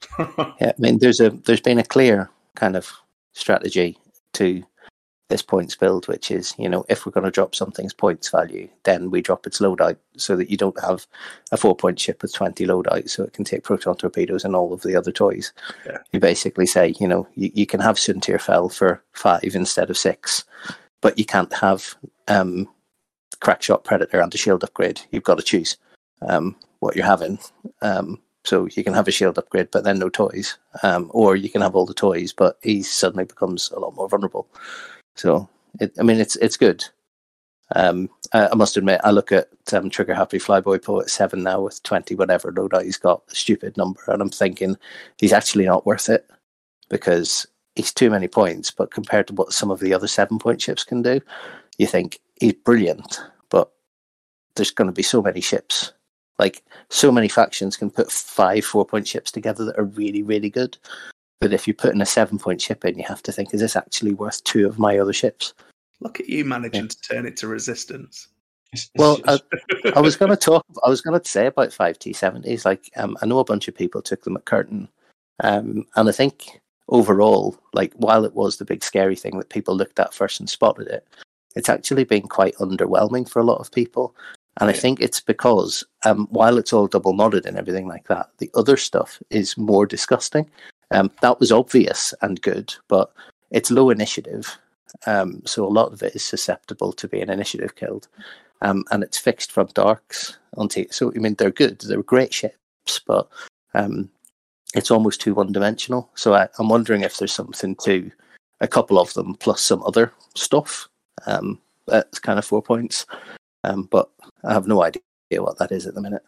Yeah, I mean, there's a there's been a clear kind of strategy to this points build, which is you know if we're going to drop something's points value, then we drop its loadout so that you don't have a four point ship with twenty loadout, so it can take proton torpedoes and all of the other toys. Yeah. You basically say, you know, you, you can have Soontir Fel for five instead of six, but you can't have um, Crackshot Predator and a shield upgrade. You've got to choose um, what you're having. Um, so you can have a shield upgrade, but then no toys, um, or you can have all the toys, but he suddenly becomes a lot more vulnerable. So, it, I mean, it's it's good. Um, I, I must admit, I look at um, Trigger Happy Flyboy Poet Seven now with twenty whatever loadout he's got, a stupid number, and I'm thinking he's actually not worth it because he's too many points. But compared to what some of the other seven point ships can do, you think he's brilliant, but there's going to be so many ships. Like so many factions can put five four point ships together that are really really good. But if you put in a seven point ship in, you have to think: is this actually worth two of my other ships? Look at you managing to turn it to resistance. It's- it's- Well, it's- I was going to talk. I was going to say about five T seventies. Like, um, I know a bunch of people took them at Kirton, um, and I think overall, like, while it was the big scary thing that people looked at first and spotted it, it's actually been quite underwhelming for a lot of people. And I think it's because um, while it's all double modded and everything like that, the other stuff is more disgusting. Um, that was obvious and good, but it's low initiative. Um, so a lot of it is susceptible to being initiative killed um, and it's fixed from darks onto. So I mean, they're good. They're great ships, but um, it's almost too one-dimensional. So I, I'm wondering if there's something to a couple of them plus some other stuff. Um, that's kind of four points, um, but I have no idea what that is at the minute.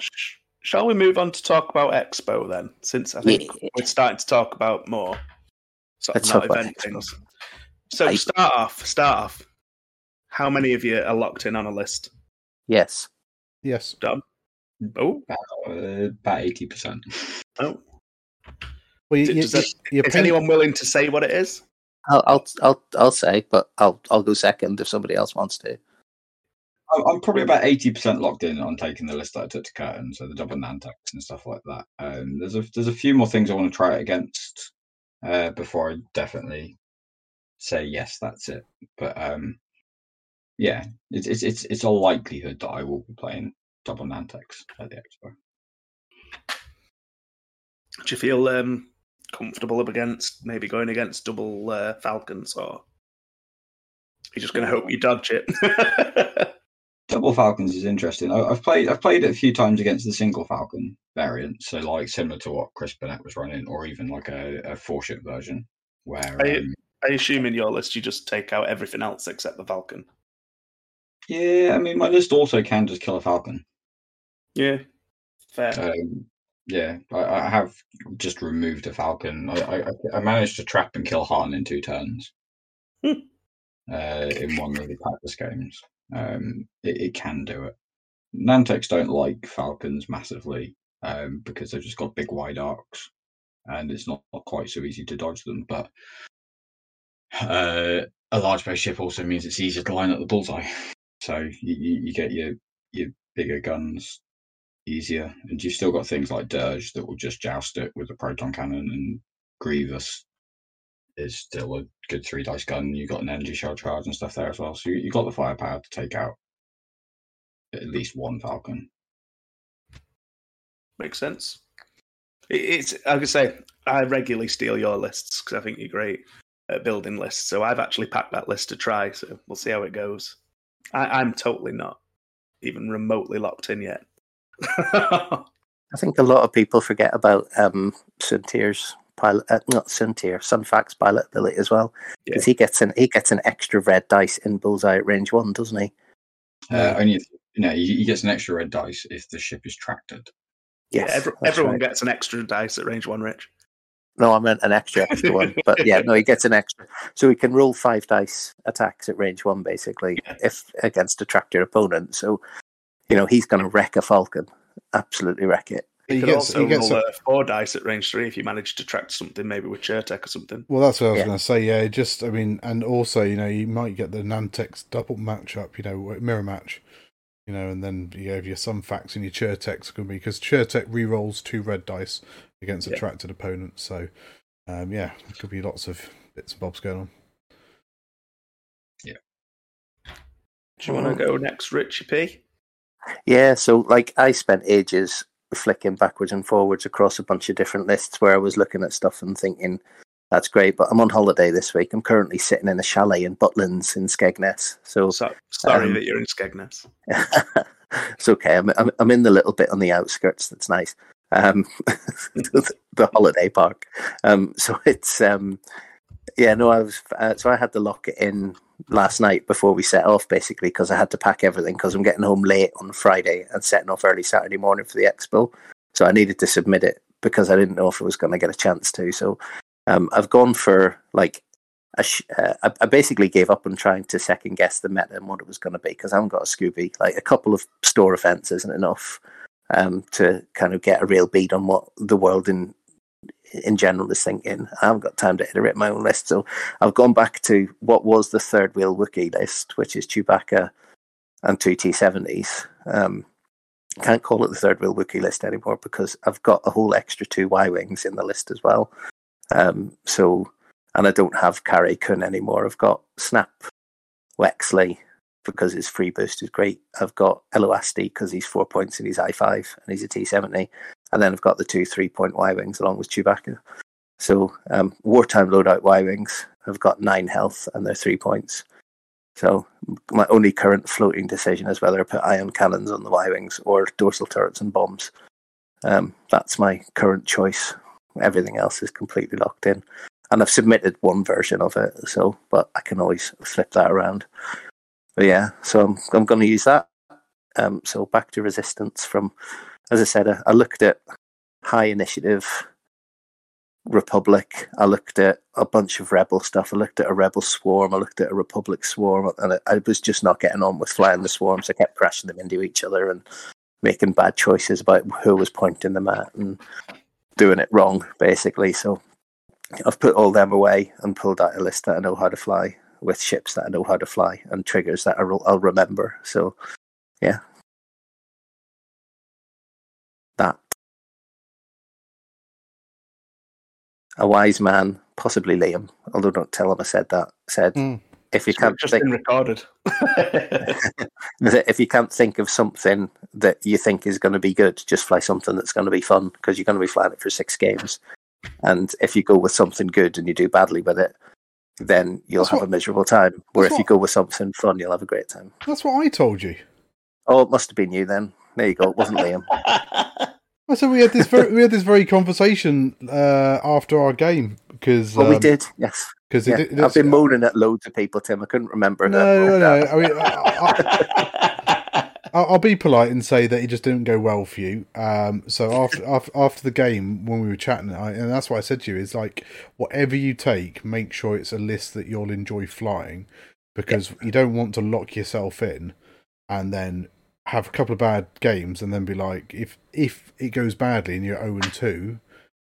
Sh- Shall we move on to talk about Expo then? Since I think Yeah. we're starting to talk about more sort Let's not talk about event Expo. things. So I- start off. Start off. How many of you are locked in on a list? Yes, Yes. Done. Oh, uh, about eighty percent. oh. Well, you, Does you, that- you're Is paying- anyone willing to say what it is? I'll I'll I'll, I'll say, but I'll I'll go second if somebody else wants to. I'm, probably about eighty percent locked in on taking the list that I took to Kirton, so the double Nantex and stuff like that. Um, there's a there's a few more things I want to try it against uh, before I definitely say yes, that's it. But um, yeah, it's it's it's it's a likelihood that I will be playing double Nantex at the expo. Do you feel um, comfortable up against maybe going against double uh, Falcons, or you're just going to hope you dodge it? Double Falcons is interesting. I, I've played I've played it a few times against the single Falcon variant, so like similar to what Chris Burnett was running, or even like a, a four ship version where I- um, I assume in your list you just take out everything else except the Falcon. yeah, I mean my list also can just kill a Falcon. Yeah, fair. Um, yeah, I, I have just removed a Falcon. I, I, I managed to trap and kill Han in two turns Hmm. uh, in one of the practice games. Um, it, it can do it. Nantex don't like Falcons massively um, because they've just got big wide arcs and it's not, not quite so easy to dodge them. But uh, a large base ship also means it's easier to line up the bullseye. So you, you, you get your your bigger guns easier. And you've still got things like Dirge that will just joust it with a proton cannon, and Grievous is still a good three dice gun. You've got an energy shell charge and stuff there as well. So you, you've got the firepower to take out at least one Falcon. Makes sense. It- It's like I could say, I regularly steal your lists because I think you're great at building lists. So I've actually packed that list to try. So we'll see how it goes. I, I'm totally not even remotely locked in yet. I think a lot of people forget about um, Soontir's pilot, uh, not Soontir, Sunfax pilot ability as well, because he gets an he gets an extra red dice in bullseye at range one, doesn't he? Uh, only if, you know, he, he gets an extra red dice if the ship is tracted. yeah, Yes, every, everyone right. gets an extra dice at range one, Rich. No, I meant an extra extra one, but yeah, no, he gets an extra, so he can roll five dice attacks at range one, basically, Yeah. if against a tractor opponent. So, you know, he's going to wreck a falcon, absolutely wreck it. You He could gets- also he gets roll a- uh, four dice at range three if you manage to track something, maybe with Chertek or something. Well, that's what I was Yeah. going to say. Yeah, just I mean, and also you know you might get the Nantex double matchup, you know, mirror match, you know, and then you have your some facts and your Chertex can be because Chertek re-rolls two red dice against Yeah. attracted opponents. So, um, yeah, there could be lots of bits and bobs going on. Yeah. Do you want to go next, Richie P? Yeah, so like I spent ages flicking backwards and forwards across a bunch of different lists where I was looking at stuff and thinking, that's great, but I'm on holiday this week. I'm currently sitting in a chalet in Butlins in Skegness. So So, sorry Um, that you're in Skegness. it's okay. I'm, I'm I'm in the little bit on the outskirts. That's nice. Um, the, the holiday park. Um, so it's um, yeah. No, I was uh, so I had to lock it in last night before we set off, basically because I had to pack everything because I'm getting home late on Friday and setting off early Saturday morning for the expo. So I needed to submit it because I didn't know if I was going to get a chance to. So um, I've gone for like I, sh- uh, I, I basically gave up on trying to second guess the meta and what it was going to be because I haven't got a Scooby. Like a couple of store events isn't enough um, to kind of get a real beat on what the world in in general is thinking. I haven't got time to iterate my own list, so I've gone back to what was the third wheel Wookiee list, which is Chewbacca and two T seventies. Um, can't call it the third wheel Wookiee list anymore because I've got a whole extra two Y wings in the list as well. Um, so and I don't have Kare Kun anymore. I've got Snap Wexley because his free boost is great. I've got Ello Asty because he's four points and he's I five and he's a T seventy, and then I've got the two three point Y wings along with Chewbacca. So um, wartime loadout Y wings have got nine health and they're three points. So my only current floating decision is whether I put ion cannons on the Y wings or dorsal turrets and bombs. Um, that's my current choice. Everything else is completely locked in and I've submitted one version of it. So, but I can always flip that around. But yeah, so I'm I'm going to use that. Um, so back to resistance. From as I said, I, I looked at high initiative Republic. I looked at a bunch of rebel stuff. I looked at a rebel swarm. I looked at a Republic swarm, and I, I was just not getting on with flying the swarms. I kept crashing them into each other and making bad choices about who was pointing them at and doing it wrong, basically. So I've put all them away and pulled out a list that I know how to fly with ships that I know how to fly and triggers that I'll, I'll remember. So, yeah. A wise man, possibly Liam, although don't tell him I said that, said, Hmm. if you can't just think, been recorded. if you can't think of something that you think is going to be good, just fly something that's going to be fun because you're going to be flying it for six games. And if you go with something good and you do badly with it, then you'll That's have what- a miserable time. Where if you go with something fun, you'll have a great time. That's what I told you. Oh, it must have been you then. There you go. It wasn't Liam. I said we had this very, we had this very conversation uh, after our game because Well, we did. Yes. because Yeah. I've been moaning at loads of people, Tim. I couldn't remember. No, no, no. I mean, I, I'll, I'll be polite and say that it just didn't go well for you. Um, so after, after after the game, when we were chatting, I, and that's what I said to you is like, whatever you take, make sure it's a list that you'll enjoy flying, because you don't want to lock yourself in, and then have a couple of bad games, and then be like, if if it goes badly and you're zero and two.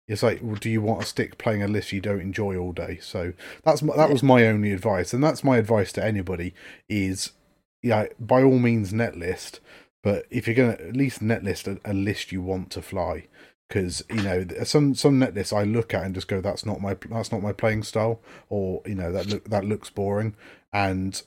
It's like, well, do you want to stick playing a list you don't enjoy all day? So that's my, that was my only advice, and that's my advice to anybody: is yeah, by all means net list, But if you're gonna at least net list a, a list you want to fly, because you know some some net lists I look at and just go, that's not my that's not my playing style, or you know that look that looks boring. And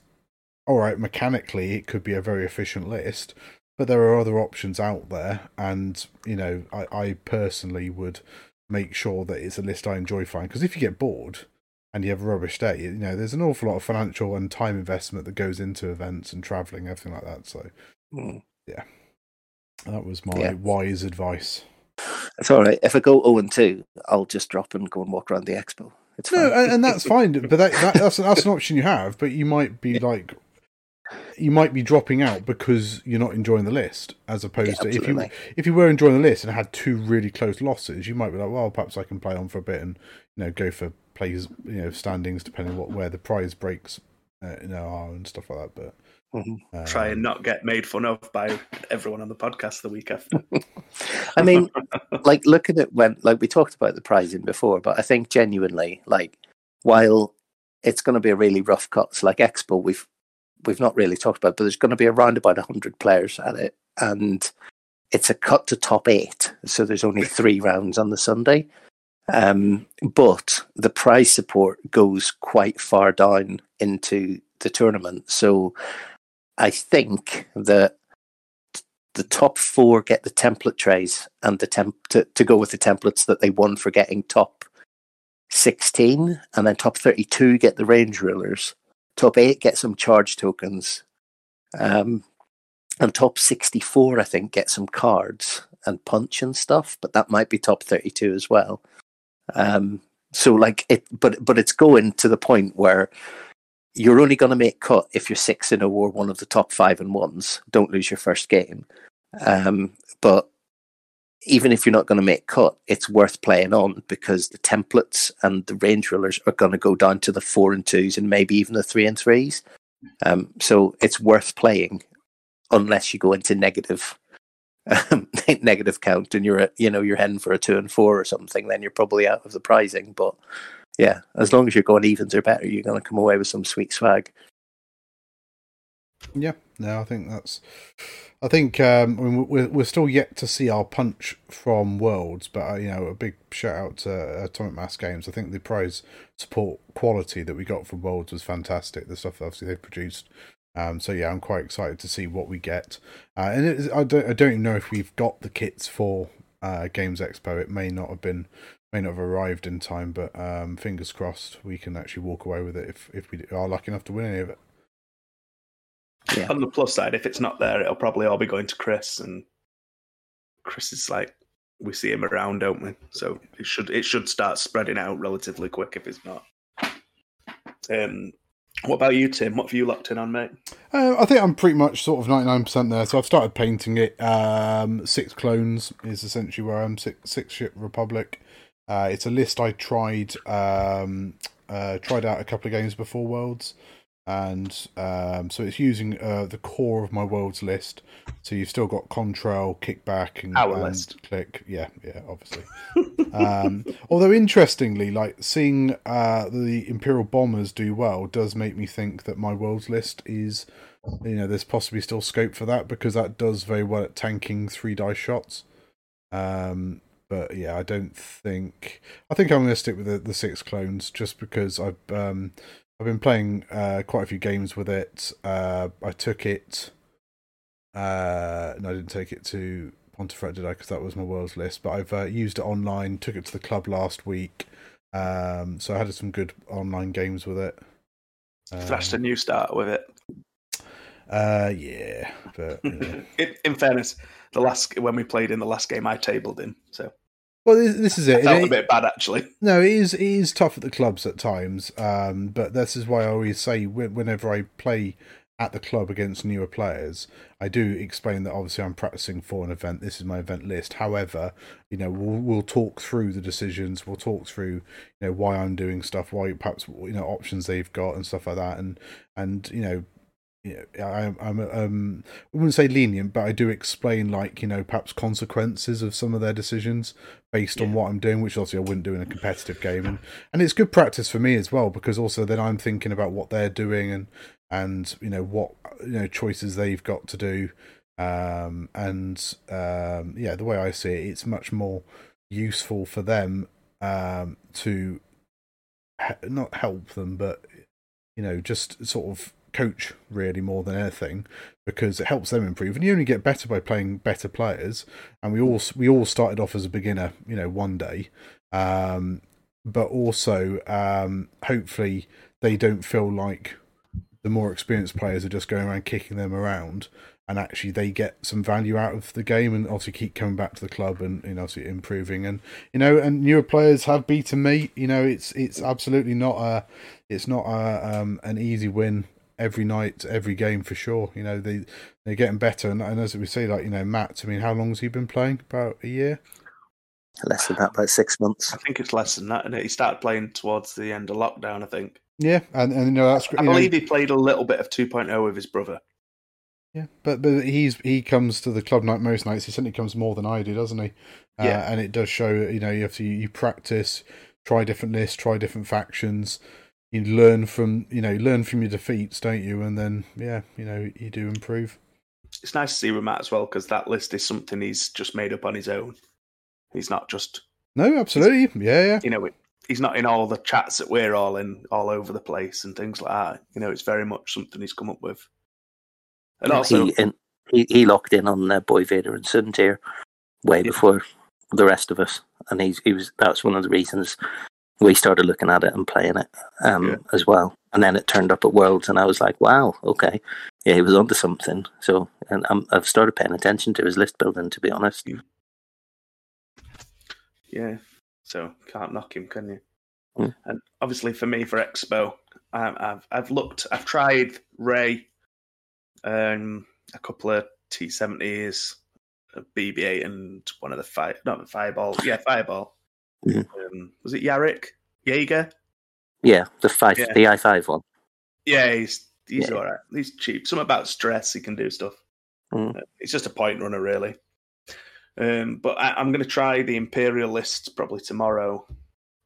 all right, mechanically it could be a very efficient list, but there are other options out there, and you know I, I personally would make sure that it's a list I enjoy finding Because if you get bored and you have a rubbish day, you know there's an awful lot of financial and time investment that goes into events and traveling, everything like that. So Mm. that was my Yeah. wise advice. It's all right. If I go 0 and 2, I'll just drop and go and walk around the expo. It's No, fine. and, and that's fine. But that, that that's that's an option you have. But you might be like, you might be dropping out because you're not enjoying the list, as opposed Yeah, to if you if you were enjoying the list and had two really close losses, you might be like, well, perhaps I can play on for a bit and you know go for plays, you know, standings depending on what where the prize breaks, uh, you know, are and stuff like that. But Mhm. um, Try and not get made fun of by everyone on the podcast the week after. I mean, like looking at when like we talked about the prizing before, but I think genuinely, like while it's going to be a really rough cut, so like Expo, we've we've not really talked about, but there's going to be around about hundred players at it, and it's a cut to top eight, so there's only three rounds on the Sunday. Um, but the prize support goes quite far down into the tournament, so I think that the top four get the template trays and the temp to, to go with the templates that they won for getting top 16 and then top 32 get the range rulers top 8 get some charge tokens. Um, and top 64 i think get some cards and punch and stuff but that might be top 32 as well. Um, so like it but but it's going to the point where you're only going to make cut if you're six in a war one of the top five and ones. Don't lose your first game. Um, but even if you're not going to make cut, it's worth playing on because the templates and the range rulers are going to go down to the four and twos and maybe even the three and threes. Um, so it's worth playing unless you go into negative um, negative count and you're you know you're heading for a two and four or something. Then you're probably out of the prizing. But yeah, as long as you're going evens or better, you're going to come away with some sweet swag. Yeah, no, I think that's. I think um, I mean, we're we're still yet to see our punch from Worlds, but uh, you know, a big shout out to Atomic Mass Games. I think the prize support quality that we got from Worlds was fantastic. The stuff obviously they produced. Um, so yeah, I'm quite excited to see what we get. Uh, and it is, I don't I don't even know if we've got the kits for uh, Games Expo. It may not have been may not have arrived in time, but um, fingers crossed we can actually walk away with it if if we are lucky enough to win any of it. Yeah. On the plus side, if it's not there, it'll probably all be going to Kris, and Kris is like we see him around, don't we? So it should it should start spreading out relatively quick if it's not. Um, what about you, Tim? What have you locked in on, mate? Uh, I think I'm pretty much sort of 99% there. So I've started painting it. Um, six clones is essentially where I'm. Six, six ship republic. Uh, it's a list I tried um, uh, tried out a couple of games before Worlds, and um, so it's using uh, the core of my Worlds list. So you've still got Contrail, Kickback, and, Our and list. Click. Yeah, yeah, obviously. um, although interestingly, like seeing uh, the Imperial bombers do well does make me think that my Worlds list is you know, there's possibly still scope for that because that does very well at tanking three dice shots. Um, but yeah, I don't think. I think I'm going to stick with the, the six clones just because I've um, I've been playing uh, quite a few games with it. Uh, I took it. Uh, no, I didn't take it to Pontefract, did I? Because that was my world's list. But I've uh, used it online. Took it to the club last week. Um, so I had some good online games with it. Flashed a Um, new start with it. uh, yeah, but in, in fairness, the last when we played in the last game, I tabled in. so well, this, is I it. felt It- a bit bad actually. No, it is it is tough at the clubs at times. Um, but this is why I always say whenever I play at the club against newer players, I do explain that obviously I'm practicing for an event. This is my event list. However, you know we'll we'll talk through the decisions. We'll talk through you know why I'm doing stuff, why perhaps you know options they've got and stuff like that. And and you know you know, I, I'm um, I wouldn't say lenient, but I do explain like you know perhaps consequences of some of their decisions based on what I'm doing, which obviously I wouldn't do in a competitive game, and and it's good practice for me as well because also then I'm thinking about what they're doing and and you know what you know choices they've got to do, Um, and um, yeah, the way I see it, it's much more useful for them um, to he- not help them, but you know, just sort of coach really more than anything because it helps them improve. And you only get better by playing better players. And we all we all started off as a beginner, you know, one day. Um, but also, um, hopefully, they don't feel like the more experienced players are just going around kicking them around and actually they get some value out of the game and obviously keep coming back to the club and you know obviously improving and you know and newer players have beaten me you know it's it's absolutely not a it's not a um an easy win every night every game for sure you know they they're getting better and, and as we say like you know matt i mean how long has he been playing about a year Less than that, about six months. I think it's less than that. And he started playing towards the end of lockdown. I think. yeah and and you know that's I you know, believe he played a little bit of 2.0 with his brother. Yeah, but but he's he comes to the club night most nights. He certainly comes more than I do, doesn't he? Uh, Yeah. and it does show. You know, you have to you practice, try different lists, try different factions. You learn from you know learn from your defeats, don't you? And then yeah, you know you do improve. It's nice to see with Matt as well because that list is something he's just made up on his own. He's not just No, absolutely, yeah, yeah. you know he's not in all the chats that we're all in all over the place and things like that. You know, it's very much something he's come up with. And also, he, in, he he locked in on uh, Boy Vader and Soontir way Yeah. before the rest of us, and he's he was that's one of the reasons we started looking at it and playing it um, Yeah. as well. And then it turned up at Worlds, and I was like, wow, okay, yeah, he was onto something. So, and i I've started paying attention to his list building, to be honest. yeah, so can't knock him, can you? Mm. And obviously, for me, for Expo, um, I've I've looked, I've tried Rey, um, a couple of T seventies, BB-8, and one of the fire, not the Fireball, yeah, Fireball. Mhm. Um, was it Jarek Yeager? Yeah, the five, Yeah. the i five one. Yeah, he's he's Yeah. all right. He's cheap. Something about stress, he can do stuff. Mm. Uh, He's just a point runner, really. Um, but I, I'm going to try the Imperial list probably tomorrow,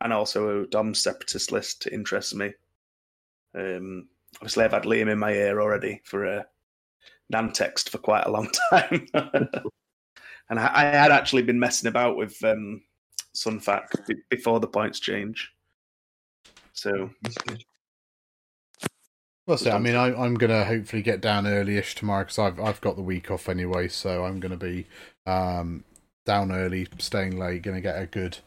and also a Dom Separatist list to interest me. Um, obviously, I've had Liam in my ear already for a Nantex for quite a long time, and I, I had actually been messing about with um, Sun Fac be- before the points change. So Well, so I mean, I, I'm gonna hopefully get down early-ish tomorrow because I've I've got the week off anyway, so I'm gonna be um, down early, staying late. Gonna get a good,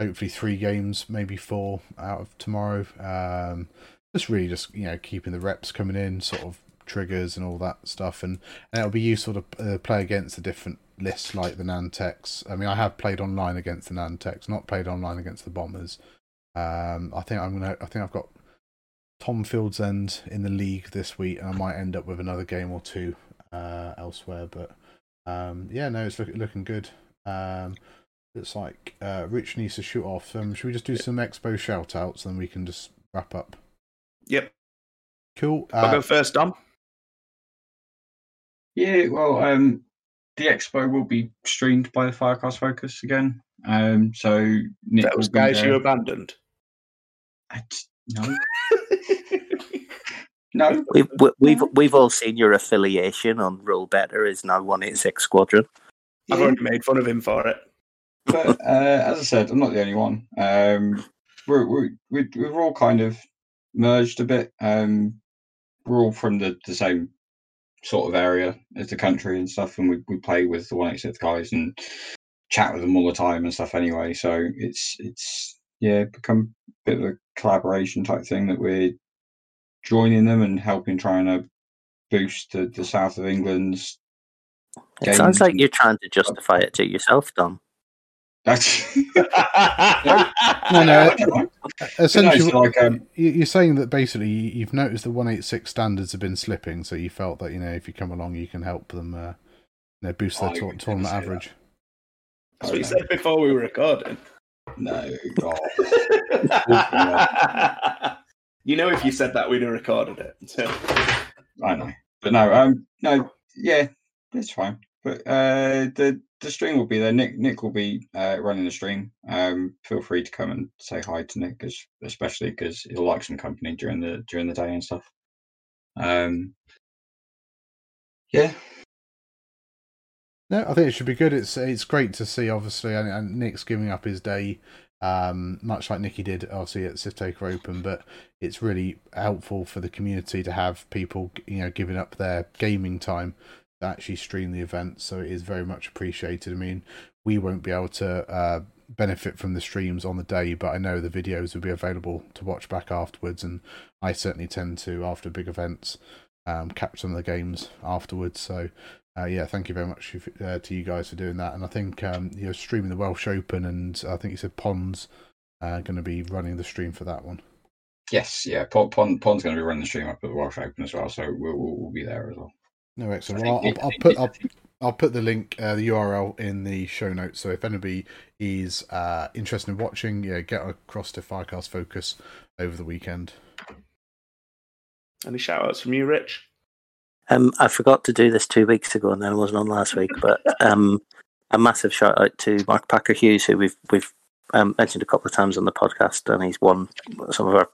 hopefully three games, maybe four out of tomorrow. Um, just really just you know keeping the reps coming in, sort of triggers and all that stuff, and, and it'll be useful to uh, play against the different lists like the Nantex. I mean, I have played online against the Nantex, not played online against the Bombers. Um, I think I'm gonna. I think I've got Tom Fields End in the league this week, and I might end up with another game or two uh, elsewhere. But um, yeah, no, it's look, looking good. Um, it's like uh, Rich needs to shoot off. Um, should we just do some expo shout outs, then we can just wrap up? yep, Cool. I'll Uh, go first, Dom. Yeah, well, um, the expo will be streamed by the Firecast Focus again. Um, so Nick Those will be guys there. you abandoned. I t- no, no. We've we- we've we've all seen your affiliation on Roll Better is now one eight six Squadron. I've Yeah, already made fun of him for it. but uh, as I said, I'm not the only one. Um, we're, we're, we're, we're all kind of merged a bit. Um, we're all from the, the same sort of area as the country and stuff, and we, we play with the 186 guys and chat with them all the time and stuff anyway. So it's it's yeah, become a bit of a collaboration type thing that we're joining them and helping trying to boost the, the south of England's It sounds like you're trying to justify it to yourself, Dom. That's No, no, no, essentially, so like, um, you- you're saying that basically you- you've noticed the 186 standards have been slipping, so you felt that you know if you come along, you can help them, uh, you know, boost their I tour- tournament say that. average. That's what you said before we were recording. no, God. you know, if you said that, we'd have recorded it. So, I know, but no, um, no, yeah, it's fine. But uh, the the stream will be there. Nick Nick will be uh, running the stream. Um, feel free to come and say hi to Nick, 'cause- especially because he'll like some company during the during the day and stuff. Um, yeah, No, I think it should be good. It's it's great to see, obviously, and, and Nick's giving up his day, um, much like Nicky did, obviously at Sith Taker Open. But it's really helpful for the community to have people, you know, giving up their gaming time actually stream the event. So it is very much appreciated. I mean, we won't be able to uh, benefit from the streams on the day, but I know the videos will be available to watch back afterwards, and I certainly tend to after big events um, catch some of the games afterwards. So. Uh, yeah, thank you very much uh, to you guys for doing that. And I think um, you're streaming the Welsh Open, and I think you said Pons uh, going to be running the stream for that one. Yes, yeah. Pond, Pond, Pond's going to be running the stream up at the Welsh Open as well, so we'll, we'll be there as well. No, excellent. Well, I'll, I'll, put I'll, I'll put the link, uh, the URL in the show notes. So if anybody is uh, interested in watching, yeah, get across to Firecast Focus over the weekend. Any shout outs from you, Rich? Um, I forgot to do this two weeks ago, and then I wasn't on last week. But um, a massive shout out to Mark Packer Hughes, who we've we've um, mentioned a couple of times on the podcast, and he's won some of our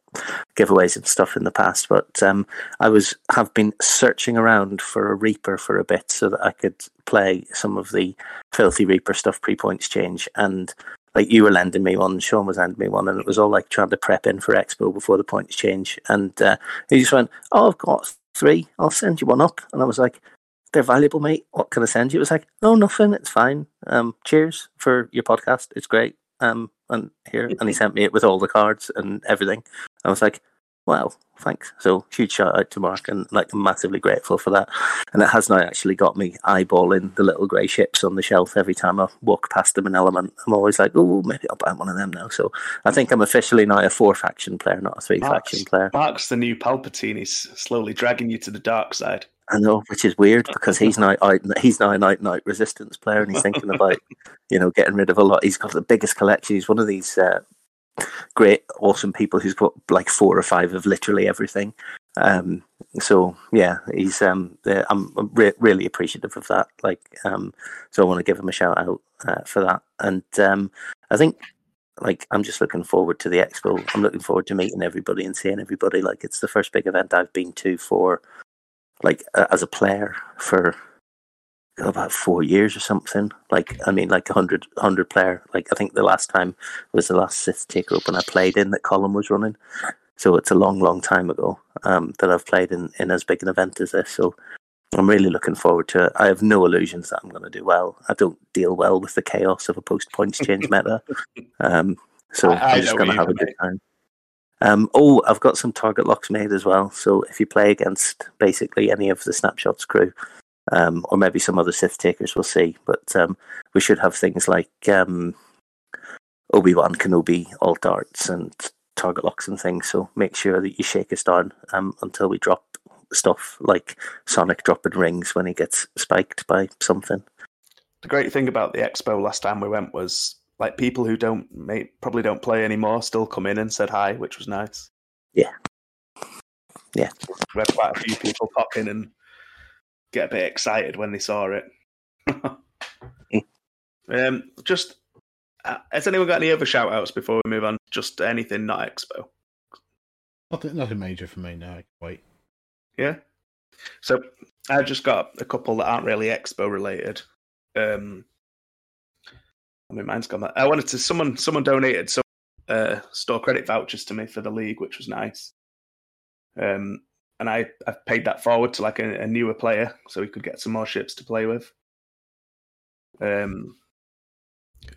giveaways and stuff in the past. But um, I was have been searching around for a Reaper for a bit so that I could play some of the filthy Reaper stuff pre points change, and like you were lending me one, Sean was lending me one, and it was all like trying to prep in for Expo before the points change. And uh, he just went, "Oh, I've got three. I'll send you one up." And I was like, "They're valuable, mate. What can I send you?" It was like, "No, nothing. It's fine. Um, cheers for your podcast. It's great." Um, and here, and he sent me it with all the cards and everything. I was like, wow, thanks. So huge shout out to Mark and like massively grateful for that. And it has now actually got me eyeballing the little grey ships on the shelf every time I walk past them in element. I'm always like, oh, maybe I'll buy one of them now. So I think I'm officially now a four faction player, not a three faction player. Mark's the new Palpatine. He's slowly dragging you to the dark side. I know, which is weird because he's now out, he's now an out and out resistance player, and he's thinking about you know getting rid of a lot. He's got the biggest collection. He's one of these uh, great, awesome people who's got like four or five of literally everything. Um, so yeah, he's um, I'm re- really appreciative of that. Like, um, so I want to give him a shout out uh, for that. And um, I think like I'm just looking forward to the expo. I'm looking forward to meeting everybody and seeing everybody. Like, it's the first big event I've been to for like as a player for about four years or something. Like I mean, like a hundred hundred player. Like I think the last time was the last Sith Taker Open I played in that Colin was running. So it's a long, long time ago um, that I've played in, in as big an event as this. So I'm really looking forward to it. I have no illusions that I'm going to do well. I don't deal well with the chaos of a post points change meta. Um, so I- I'm just going to have a good time. Um, oh, I've got some target locks made as well. So if you play against basically any of the snapshots crew, um, or maybe some other Sith takers, we'll see. But um, we should have things like um, Obi Wan Kenobi alt darts and target locks and things. So make sure that you shake us down um, until we drop stuff like Sonic dropping rings when he gets spiked by something. The great thing about the expo last time we went was like people who don't may, probably don't play anymore still come in and said hi, which was nice. Yeah. Yeah. We had quite a few people pop in and get a bit excited when they saw it. um, just uh, has anyone got any other shout outs before we move on? Just anything not expo. Nothing, nothing major for me. No, wait. Yeah. So I've just got a couple that aren't really expo related. Um, I mean, mine's gone. I wanted to. Someone, someone donated some uh, store credit vouchers to me for the league, which was nice. Um, and I I paid that forward to like a, a newer player, so he could get some more ships to play with. Um,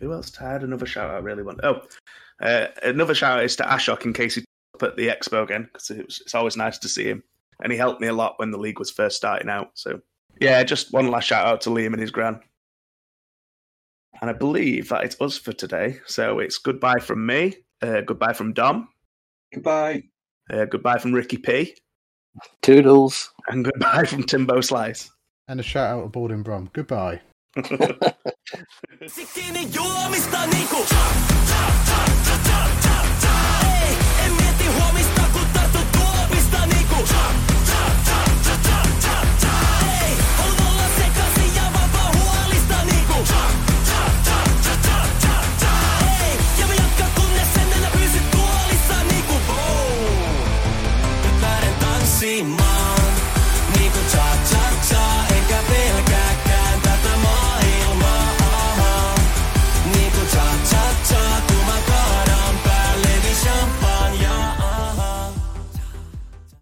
who else? I had another shout out. I really want. Oh, uh, another shout out is to Ashok in case he's up at the expo again because it was, it's always nice to see him, and he helped me a lot when the league was first starting out. So yeah, just one last shout out to Liam and his gran. And I believe that it's us for today. So it's goodbye from me, uh, goodbye from Dom, Goodbye. uh, goodbye from Ricky P, Toodles. and goodbye from Timbo Slice. And a shout out to Borden Brum. Goodbye.